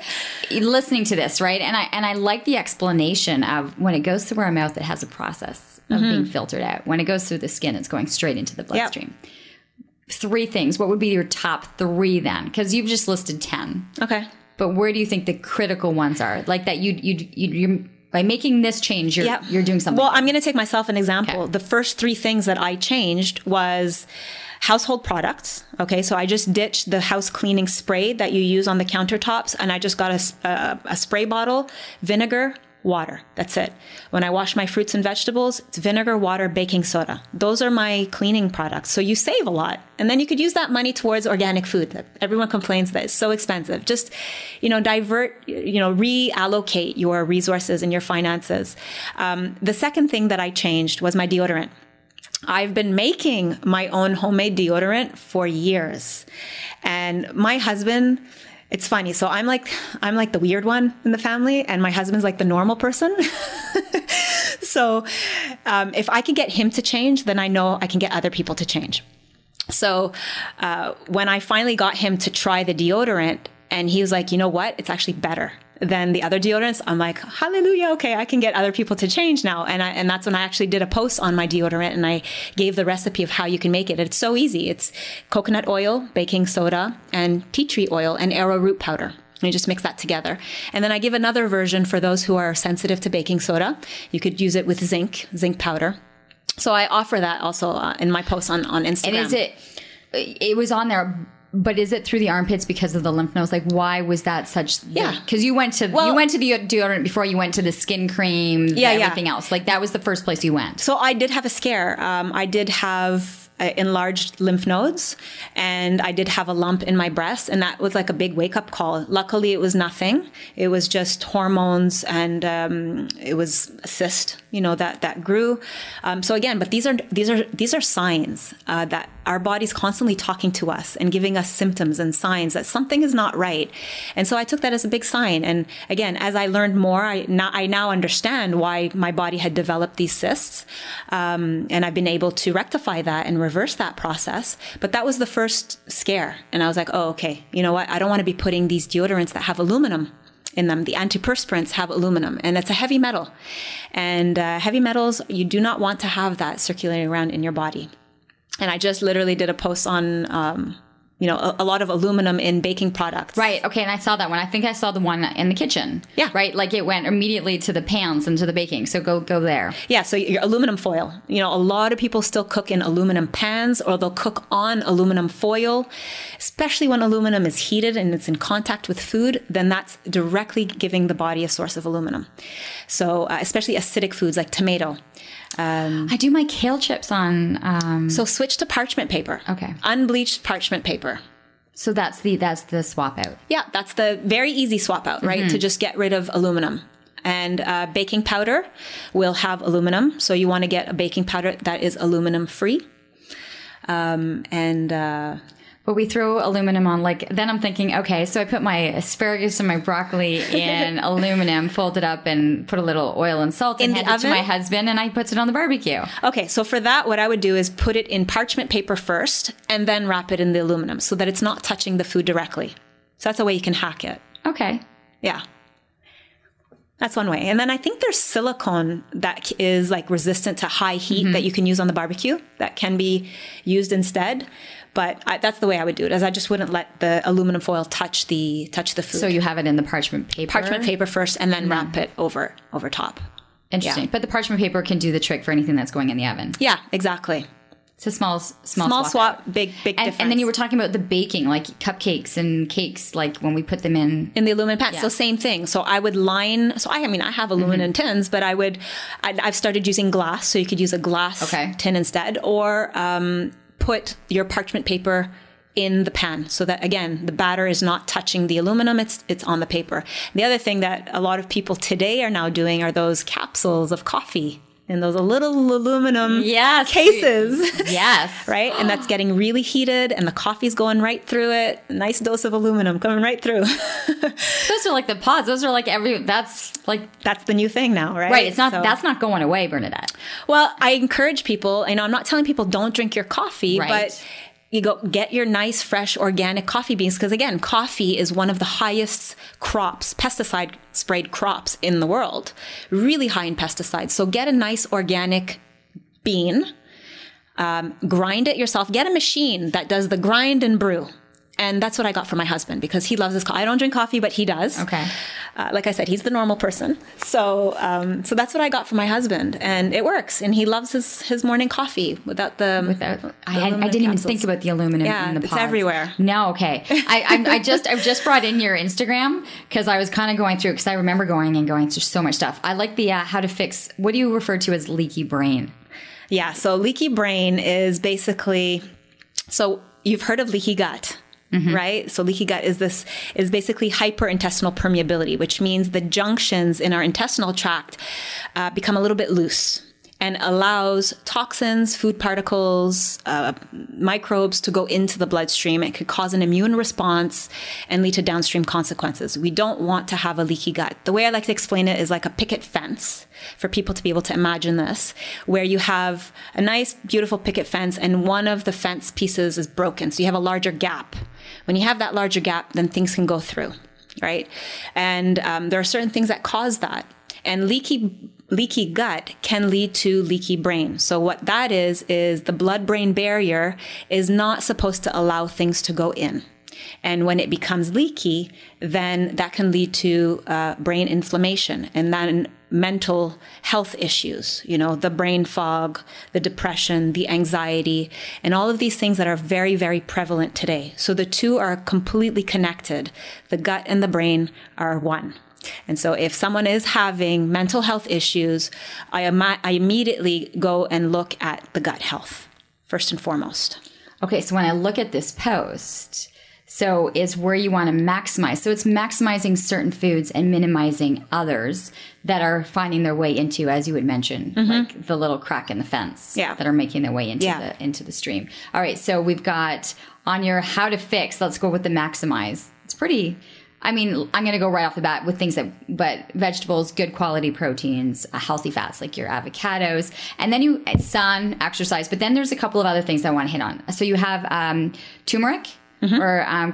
listening to this, right? And I and I like the explanation of when it goes through our mouth, it has a process of mm-hmm. being filtered out. When it goes through the skin, it's going straight into the bloodstream. Yep. Three things. What would be your top three then? Because you've just listed ten. Okay. But where do you think the critical ones are? Like that you you you you by making this change, you're, yep. you're doing something. Well, I'm going to take myself an example. Okay. The first three things that I changed was household products. Okay, so I just ditched the house cleaning spray that you use on the countertops, and I just got a, a, a spray bottle, vinegar, water. That's it. When I wash my fruits and vegetables, it's vinegar, water, baking soda. Those are my cleaning products. So you save a lot. And then you could use that money towards organic food that everyone complains that it's so expensive. Just, you know, divert, you know, reallocate your resources and your finances. Um, the second thing that I changed was my deodorant. I've been making my own homemade deodorant for years. And my husband, it's funny. So I'm like I'm like the weird one in the family, and my husband's like the normal person. so um, if I can get him to change, then I know I can get other people to change. So uh, when I finally got him to try the deodorant, and he was like, you know what, it's actually better than the other deodorants, I'm like, hallelujah, okay, I can get other people to change now. And I, and that's when I actually did a post on my deodorant and I gave the recipe of how you can make it. It's so easy. It's coconut oil, baking soda, and tea tree oil and arrowroot powder. And you just mix that together. And then I give another version for those who are sensitive to baking soda. You could use it with zinc, zinc powder. So I offer that also uh, in my posts on, on Instagram. And is it, it was on there but is it through the armpits because of the lymph nodes? Like, why was that such? Yeah, because you went to well, you went to the deodorant before you went to the skin cream. Yeah, everything yeah. else. Like that was the first place you went. So I did have a scare. Um, I did have enlarged lymph nodes and I did have a lump in my breast and that was like a big wake up call. Luckily it was nothing. It was just hormones and um, it was a cyst, you know, that, that grew. Um, so again, but these are, these are, these are signs uh, that our body's constantly talking to us and giving us symptoms and signs that something is not right. And so I took that as a big sign. And again, as I learned more, I now, I now understand why my body had developed these cysts. Um, and I've been able to rectify that and reverse that process. But that was the first scare. And I was like, oh, okay, you know what? I don't want to be putting these deodorants that have aluminum in them. The antiperspirants have aluminum and it's a heavy metal. And uh, heavy metals, you do not want to have that circulating around in your body. And I just literally did a post on um, you know, a, a, lot of aluminum in baking products. Right. Okay. And I saw that one. I think I saw the one in the kitchen. Yeah. Right. Like it went immediately to the pans and to the baking. So go go there. Yeah. So your aluminum foil. You know, a lot of people still cook in aluminum pans or they'll cook on aluminum foil, especially when aluminum is heated and it's in contact with food. Then that's directly giving the body a source of aluminum. So uh, especially acidic foods like tomato. Um, I do my kale chips on. Um, so switch to parchment paper. Okay. Unbleached parchment paper. So that's the that's the swap out. Yeah, that's the very easy swap out, right? Mm-hmm. To just get rid of aluminum. And uh, baking powder will have aluminum, so you want to get a baking powder that is aluminum free. Um, and uh, but we throw aluminum on like then i'm thinking okay so i put my asparagus and my broccoli in aluminum fold it up and put a little oil and salt in and hand it to my husband and i puts it on the barbecue okay so for that what i would do is put it in parchment paper first and then wrap it in the aluminum so that it's not touching the food directly so that's a way you can hack it okay yeah that's one way. And then I think there's silicone that is like resistant to high heat mm-hmm. that you can use on the barbecue that can be used instead. But I, that's the way I would do it, as I just wouldn't let the aluminum foil touch the touch the food. So you have it in the parchment paper, parchment paper first, and then mm-hmm. wrap it over over top. Interesting. Yeah. But the parchment paper can do the trick for anything that's going in the oven. Yeah, exactly. It's a small, small, small swap, big, big and, difference. And then you were talking about the baking, like cupcakes and cakes, like when we put them in in the aluminum pan. Yeah. So same thing. So I would line. So I, I mean, I have aluminum mm-hmm. tins, but I would. I, have started using glass, so you could use a glass okay. tin instead, or um, put your parchment paper in the pan so that again the batter is not touching the aluminum it's it's on the paper. The other thing that a lot of people today are now doing are those capsules of coffee in those little aluminum yes. cases. Yes. right? And that's getting really heated and the coffee's going right through it. Nice dose of aluminum coming right through. those are like the pods. Those are like every that's like that's the new thing now, right? Right. It's not so, that's not going away, Bernadette. Well, I encourage people, you know, I'm not telling people don't drink your coffee, right. but you go get your nice fresh organic coffee beans because again coffee is one of the highest crops pesticide sprayed crops in the world really high in pesticides so get a nice organic bean um, grind it yourself get a machine that does the grind and brew and that's what I got for my husband because he loves his coffee. I don't drink coffee, but he does. Okay. Uh, like I said, he's the normal person. So, um, so that's what I got for my husband, and it works. And he loves his his morning coffee without the. Without, the I, I, didn't capsules. even think about the aluminum yeah, in the it's everywhere. No, okay. I, I, I just I've just brought in your Instagram because I was kind of going through because I remember going and going through so much stuff. I like the uh, how to fix. What do you refer to as leaky brain? Yeah. So leaky brain is basically. So you've heard of leaky gut. Mm-hmm. right? So leaky gut is this is basically hyperintestinal permeability, which means the junctions in our intestinal tract uh, become a little bit loose and allows toxins, food particles, uh, microbes to go into the bloodstream. It could cause an immune response and lead to downstream consequences. We don't want to have a leaky gut. The way I like to explain it is like a picket fence for people to be able to imagine this, where you have a nice, beautiful picket fence and one of the fence pieces is broken. So you have a larger gap. When you have that larger gap, then things can go through, right? And um, there are certain things that cause that. And leaky leaky gut can lead to leaky brain. So what that is is the blood brain barrier is not supposed to allow things to go in. And when it becomes leaky, then that can lead to uh, brain inflammation and then mental health issues, you know, the brain fog, the depression, the anxiety, and all of these things that are very, very prevalent today. So the two are completely connected. The gut and the brain are one. And so if someone is having mental health issues, I, am- I immediately go and look at the gut health first and foremost. Okay, so when I look at this post, so is where you want to maximize. So it's maximizing certain foods and minimizing others that are finding their way into, as you would mention, mm-hmm. like the little crack in the fence yeah. that are making their way into yeah. the into the stream. All right, so we've got on your how to fix. Let's go with the maximize. It's pretty I mean, I'm going to go right off the bat with things that, but vegetables, good quality proteins, uh, healthy fats like your avocados, and then you sun, exercise. But then there's a couple of other things I want to hit on. So you have um, turmeric mm-hmm. or um,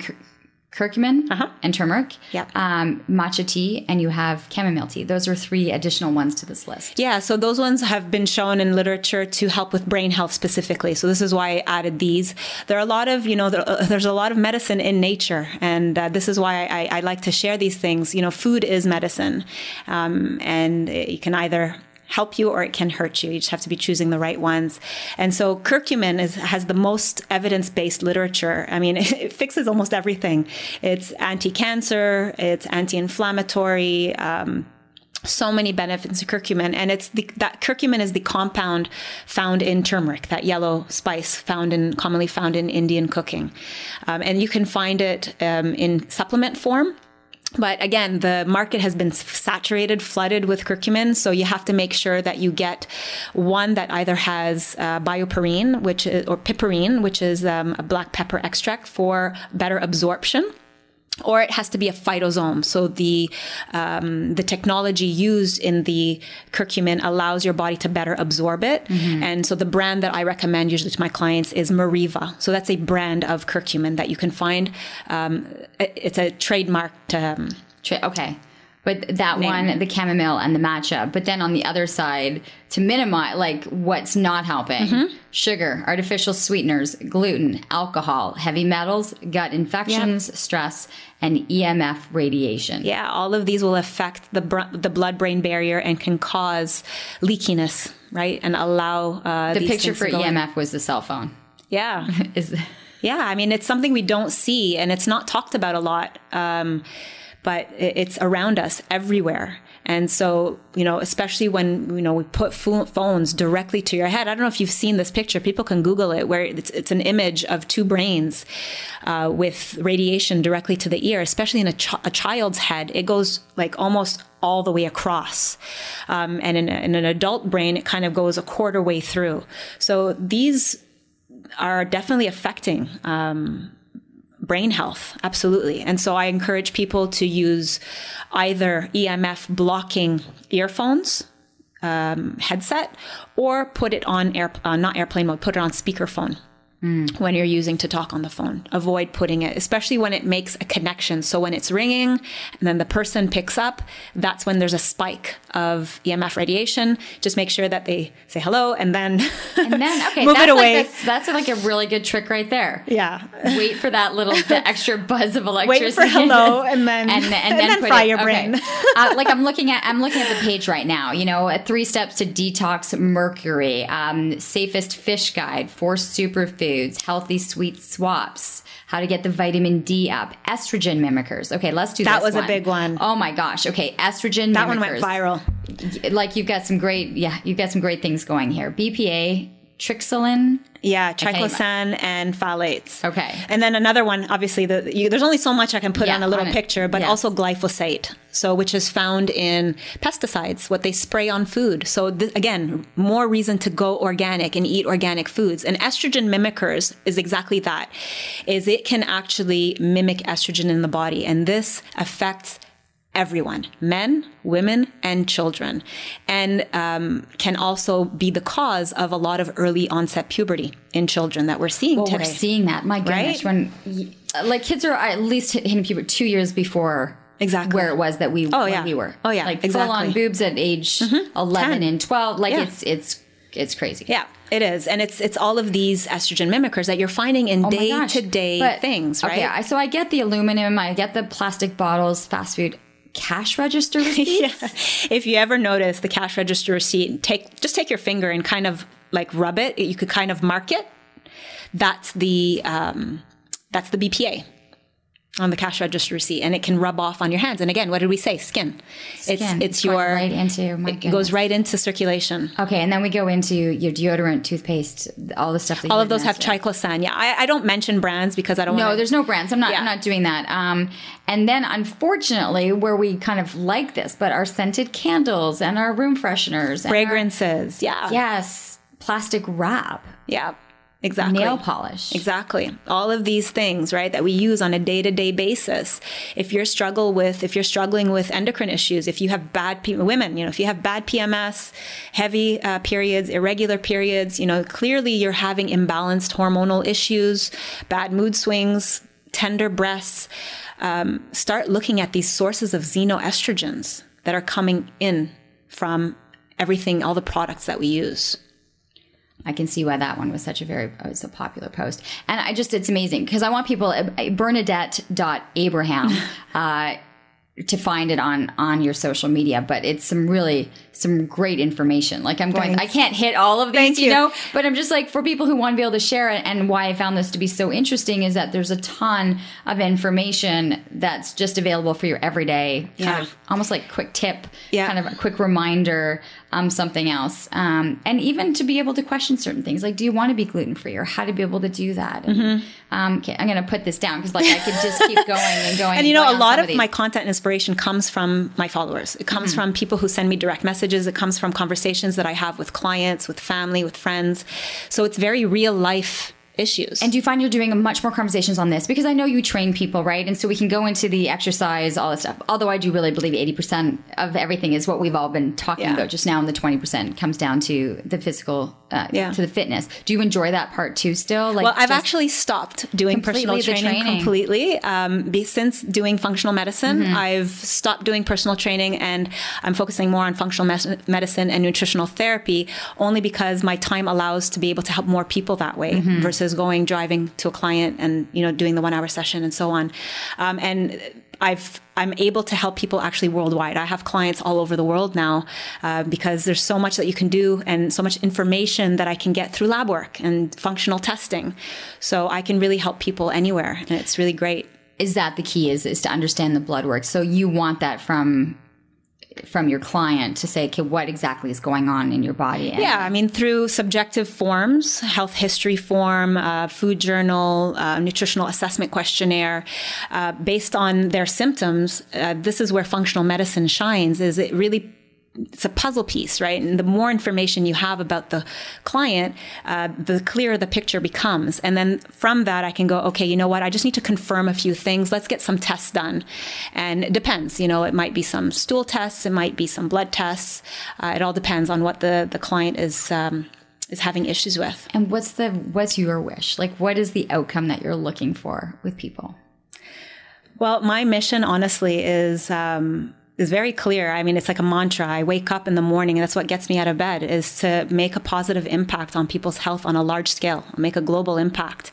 curcumin Uh-huh. and turmeric, Yep. um, matcha tea, and you have chamomile tea. Those are three additional ones to this list. Yeah, so those ones have been shown in literature to help with brain health specifically. So this is why I added these. There are a lot of, you know, there, uh, there's a lot of medicine in nature, and uh, this is why I, I like to share these things. You know, food is medicine, um, and it can either help you or it can hurt you. You just have to be choosing the right ones. And so curcumin is, has the most evidence-based literature. I mean, it, it fixes almost everything. It's anti-cancer, it's anti-inflammatory. Um, so many benefits of curcumin and it's the, that curcumin is the compound found in turmeric that yellow spice found in commonly found in indian cooking um, and you can find it um, in supplement form but again, the market has been saturated, flooded with curcumin. So you have to make sure that you get one that either has uh, bioperine, which is, or piperine, which is um, a black pepper extract for better absorption or it has to be a phytosome. So the um, the technology used in the curcumin allows your body to better absorb it. And so the brand that I recommend usually to my clients is Meriva. So that's a brand of curcumin that you can find. Um, it's a trademarked. Um, Tra- Okay. But that one, the chamomile and the matcha. But then on the other side, to minimize, like what's not helping Mm-hmm. sugar, artificial sweeteners, gluten, alcohol, heavy metals, gut infections, stress, and EMF radiation. yeah, all of these will affect the br- the blood brain barrier and can cause leakiness, right? And allow uh, The picture for go in. EMF was the cell phone. Yeah. Is Yeah, I mean, it's something we don't see and it's not talked about a lot, um, but it's around us everywhere. And so, you know, especially when, you know, we put pho- phones directly to your head. I don't know if you've seen this picture. People can Google it where it's, it's an image of two brains uh, with radiation directly to the ear, especially in a, ch- a child's head. It goes like almost all the way across. Um, and in, a, in an adult brain, it kind of goes a quarter way through. So these are definitely affecting um, brain health absolutely. And so i encourage people to use either emf blocking earphones um, headset or put it on air uh, not airplane mode put it on speakerphone when you're using to talk on the phone avoid putting it especially when it makes a connection so when it's ringing and then the person picks up that's when there's a spike of emf radiation just make sure that they say hello and then and then okay, move that's it away Like this, that's like a really good trick right there. yeah Wait for that little the extra buzz of electricity. Wait for hello and then and, and, and then, then put fry it- your okay. brain. uh, like I'm looking at I'm looking at the page right now. You know, three steps to detox mercury, um, safest fish guide, four superfoods, healthy sweet swaps, how to get the vitamin D up, estrogen mimickers. Okay, let's do That this was a big one. Oh my gosh. Okay, estrogen. Mimickers. That mimickers. one went viral. Like you've got some great yeah, you've got some great things going here. BPA, trixolin. Yeah, triclosan and phthalates. Okay. And then another one, obviously, the, you, there's only so much I can put Yeah, on a little on picture, but Yes. also glyphosate. So, which is found in pesticides, what they spray on food. So, th- again, more reason to go organic and eat organic foods. And estrogen mimickers is exactly that. Is it can actually mimic estrogen in the body, and this affects everyone men women and children and um, can also be the cause of a lot of early onset puberty in children that we're seeing Well, today we're seeing that. My goodness, Right? when like kids are at least hitting puberty two years before Exactly. where it was that we Oh, yeah. we were. Oh, yeah, like full on boobs at age eleven 10. and twelve. Like Yeah. it's it's it's crazy. Yeah, it is, and it's it's all of these estrogen mimickers that you're finding in Oh day to day things, right? Okay, I, so I get the aluminum, I get the plastic bottles, fast food, cash register receipts. yeah. If you ever notice the cash register receipt, take just take your finger and kind of like rub it. You could kind of mark it. That's the um, that's the BPA on the cash register receipt, and it can rub off on your hands. And again, what did we say? Skin. Skin. It's it's your right into my it goodness. goes right into circulation. Okay, and then we go into your deodorant, toothpaste, all the stuff that All of those have triclosan. Yeah, I, I don't mention brands because I don't. No, wanna, there's no brands. I'm not. Yeah. I'm not doing that. Um, and then unfortunately, where we kind of like this, but our scented candles and our room fresheners, and our- fragrances. Yeah, yes, plastic wrap, yeah, exactly. nail polish. Exactly. All of these things, right, that we use on a day-to-day basis. If you're struggle with if you're struggling with endocrine issues, if you have bad P- women, you know, if you have bad PMS, heavy uh, periods, irregular periods, you know, clearly you're having imbalanced hormonal issues, bad mood swings, tender breasts, um, start looking at these sources of xenoestrogens that are coming in from everything, all the products that we use. I can see why that one was such a very was a popular post, and I just it's amazing because I want people uh, Bernadette.abraham uh, to find it on on your social media, but it's some really some great information. Like I'm going, Thanks. I can't hit all of these, you you. know, but I'm just like for people who want to be able to share it. And why I found this to be so interesting is that there's a ton of information that's just available for your everyday, kind Yeah. of almost like quick tip, Yeah. kind of a quick reminder, um, something else, um, and even to be able to question certain things, like do you want to be gluten free or how to be able to do that. And, Mm-hmm. um, okay, I'm going to put this down because like I could just keep going and going. And you know, a lot some of my content and inspiration comes from my followers. It comes Mm-hmm. from people who send me direct messages. It comes from conversations that I have with clients, with family, with friends. So it's very real life issues. And do you find you're doing much more conversations on this? Because I know you train people, right? And so we can go into the exercise, all this stuff. Although I do really believe 80% of everything is what we've all been talking Yeah. about just now, and the 20% comes down to the physical, uh, Yeah. to the fitness. Do you enjoy that part too still? Like, well, I've actually stopped doing personal training, training. completely. Um, since doing functional medicine, Mm-hmm. I've stopped doing personal training and I'm focusing more on functional medicine and nutritional therapy only because my time allows to be able to help more people that way Mm-hmm. versus going driving to a client and you know doing the one hour session and so on. Um, and I've I'm able to help people actually worldwide. I have clients all over the world now uh, because there's so much that you can do and so much information that I can get through lab work and functional testing. So I can really help people anywhere, and it's really great. is that the key is, is to understand the blood work. So you want that from, from your client to say, okay, what exactly is going on in your body? And Yeah, I mean, through subjective forms, health history form, uh, food journal, uh, nutritional assessment questionnaire, uh, based on their symptoms, uh, this is where functional medicine shines. Is it really it's a puzzle piece, right? And the more information you have about the client, uh, the clearer the picture becomes. And then from that, I can go, okay, you know what? I just need to confirm a few things. Let's get some tests done. And it depends. You know, it might be some stool tests, it might be some blood tests. Uh, it all depends on what the the client is. Um, is having issues with. And what's the what's your wish? Like what is the outcome that you're looking for with people? Well, my mission, honestly, is um, is very clear. I mean, it's like a mantra. I wake up in the morning, and that's what gets me out of bed: is to make a positive impact on people's health on a large scale, make a global impact.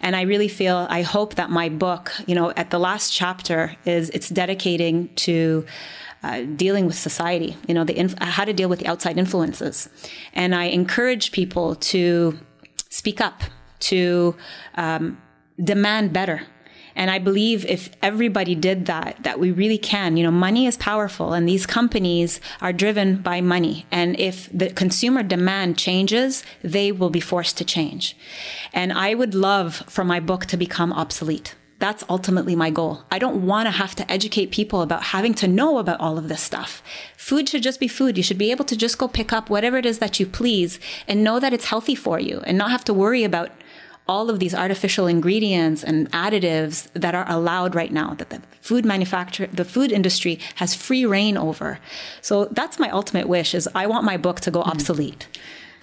And I really feel, I hope that my book, you know, at the last chapter, is it's dedicating to. Uh, dealing with society, you know, the inf- how to deal with the outside influences, and I encourage people to speak up, to um, demand better, and I believe if everybody did that, that we really can. You know, money is powerful and these companies are driven by money. And if the consumer demand changes, they will be forced to change. And I would love for my book to become obsolete. That's ultimately my goal. I don't want to have to educate people about having to know about all of this stuff. Food should just be food. You should be able to just go pick up whatever it is that you please and know that it's healthy for you and not have to worry about all of these artificial ingredients and additives that are allowed right now that the food manufacturer the food industry has free reign over so that's my ultimate wish is i want my book to go mm-hmm. obsolete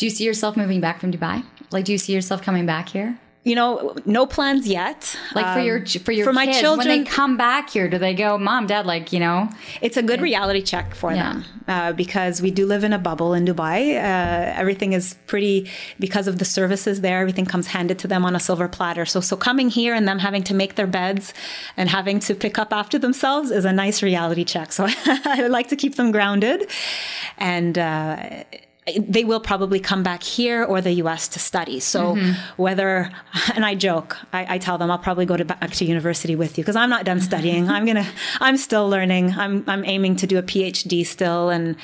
Do you see yourself moving back from Dubai? Like do you see yourself coming back here? You know no plans yet Like for Um, your for your for my children when they come back here, do they go, "Mom, Dad, like, you know, it's a good reality check for Yeah. them uh, because we do live in a bubble in Dubai. Uh, everything is pretty because of the services there. Everything comes handed to them on a silver platter. So, so coming here and them having to make their beds and having to pick up after themselves is a nice reality check. So, I like to keep them grounded, and. Uh, they will probably come back here or the US to study. So mm-hmm. whether, and I joke, I, I tell them I'll probably go to back to university with you because I'm not done studying. I'm gonna, I'm still learning. I'm, I'm aiming to do a PhD still, and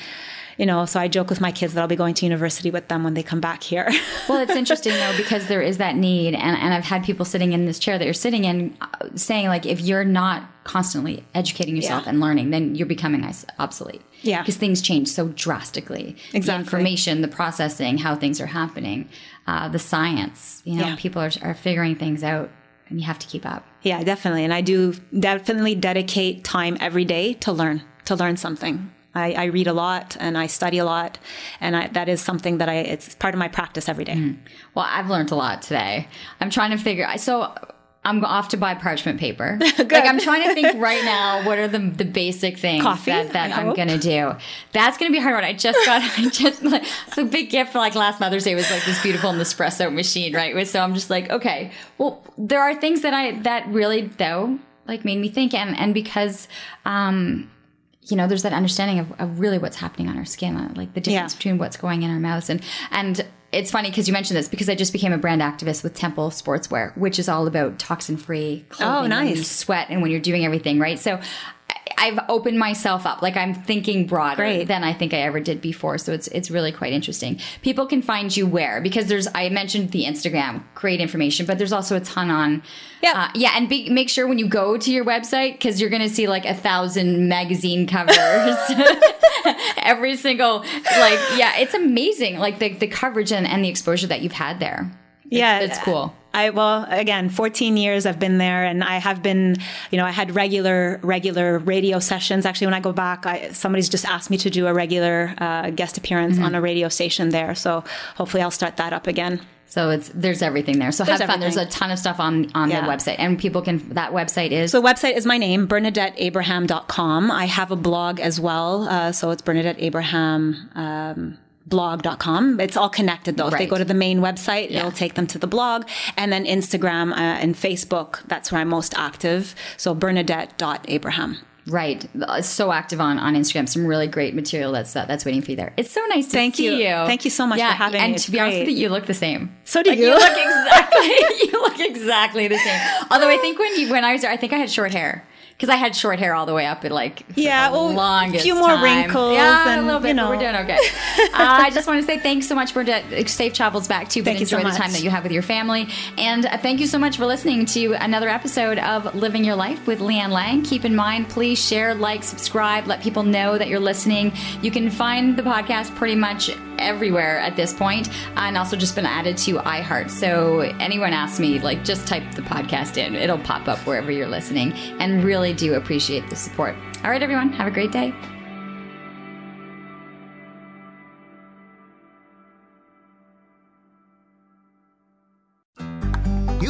you know, so I joke with my kids that I'll be going to university with them when they come back here. Well, it's interesting though because there is that need, and, and I've had people sitting in this chair that you're sitting in uh, saying like, if you're not constantly educating yourself Yeah. and learning, then you're becoming obsolete. Yeah. because things change so drastically. The Exactly. information, the processing, how things are happening, uh, the science. You know, Yeah. people are, are figuring things out, and you have to keep up. yeah, definitely. And I do definitely dedicate time every day to learn, to learn something. I, I read a lot and I study a lot, and I, that is something that I it's part of my practice every day. Well, I've learned a lot today. I'm trying to figure. So I'm off to buy parchment paper. like I'm trying to think right now, what are the the basic things Coffee, that, that I I'm hope. gonna do? That's gonna be hard. One. I just got I just like the big gift for like last Mother's Day was like this beautiful Nespresso machine, right? So I'm just like, okay, well, there are things that I that really though like made me think, and and because um you know, there's that understanding of, of really what's happening on our skin, uh, like the difference Yeah. between what's going in our mouths. And, and it's funny because you mentioned this because I just became a brand activist with Temple Sportswear, which is all about toxin free clothing. When you nice. sweat and when you're doing everything, right? So I've opened myself up. Like I'm thinking broader Great. than I think I ever did before. So it's it's really quite interesting. People can find you where because there's I mentioned the Instagram, great information, but there's also a ton on. Yeah, Uh, yeah, and be, make sure when you go to your website because you're going to see like a thousand magazine covers. Every single like yeah, it's amazing. Like the the coverage and, and the exposure that you've had there. yeah, it's cool. I well again, 14 years I've been there, and I have been, you know, I had regular regular radio sessions. Actually, when I go back, I, somebody's just asked me to do a regular uh, guest appearance Mm-hmm. on a radio station there. So hopefully, I'll start that up again. So it's there's everything there. So There's have fun. There's a ton of stuff on on Yeah. the website, and people can. That website is So the website is my name, BernadetteAbraham.com. I have a blog as well. Uh, so it's Bernadette Abraham. Um, blog.com it's all connected though if they go to the main website Yeah. it'll take them to the blog and then instagram uh, and facebook that's where i'm most active so bernadette.abraham Right, Uh, so active on on Instagram. Some really great material that's uh, that's waiting for you there. It's so nice to Thank see you. you. Thank you so much for having and me. It's to be honest with you, you look the same. So do Like, you. You look exactly. you look exactly the same. Although I think when you when I was there, I think I had short hair because I had short hair all the way up at like Yeah, the well, longest a few more time. wrinkles Yeah, and, a little bit. you know. we're doing okay. uh, I just want to say thanks so much, Bernadette. Safe travels back to you, but Thank you so enjoy the time that you have with your family. And uh, thank you so much for listening to another episode of Living Your Life with Leanne Lang. Keep in mind, please share, like, subscribe, let people know that you're listening. You can find the podcast pretty much everywhere at this point, and also just been added to iHeart. So anyone asks me, like, just type the podcast in; it'll pop up wherever you're listening. And really do appreciate the support. All right, everyone, have a great day.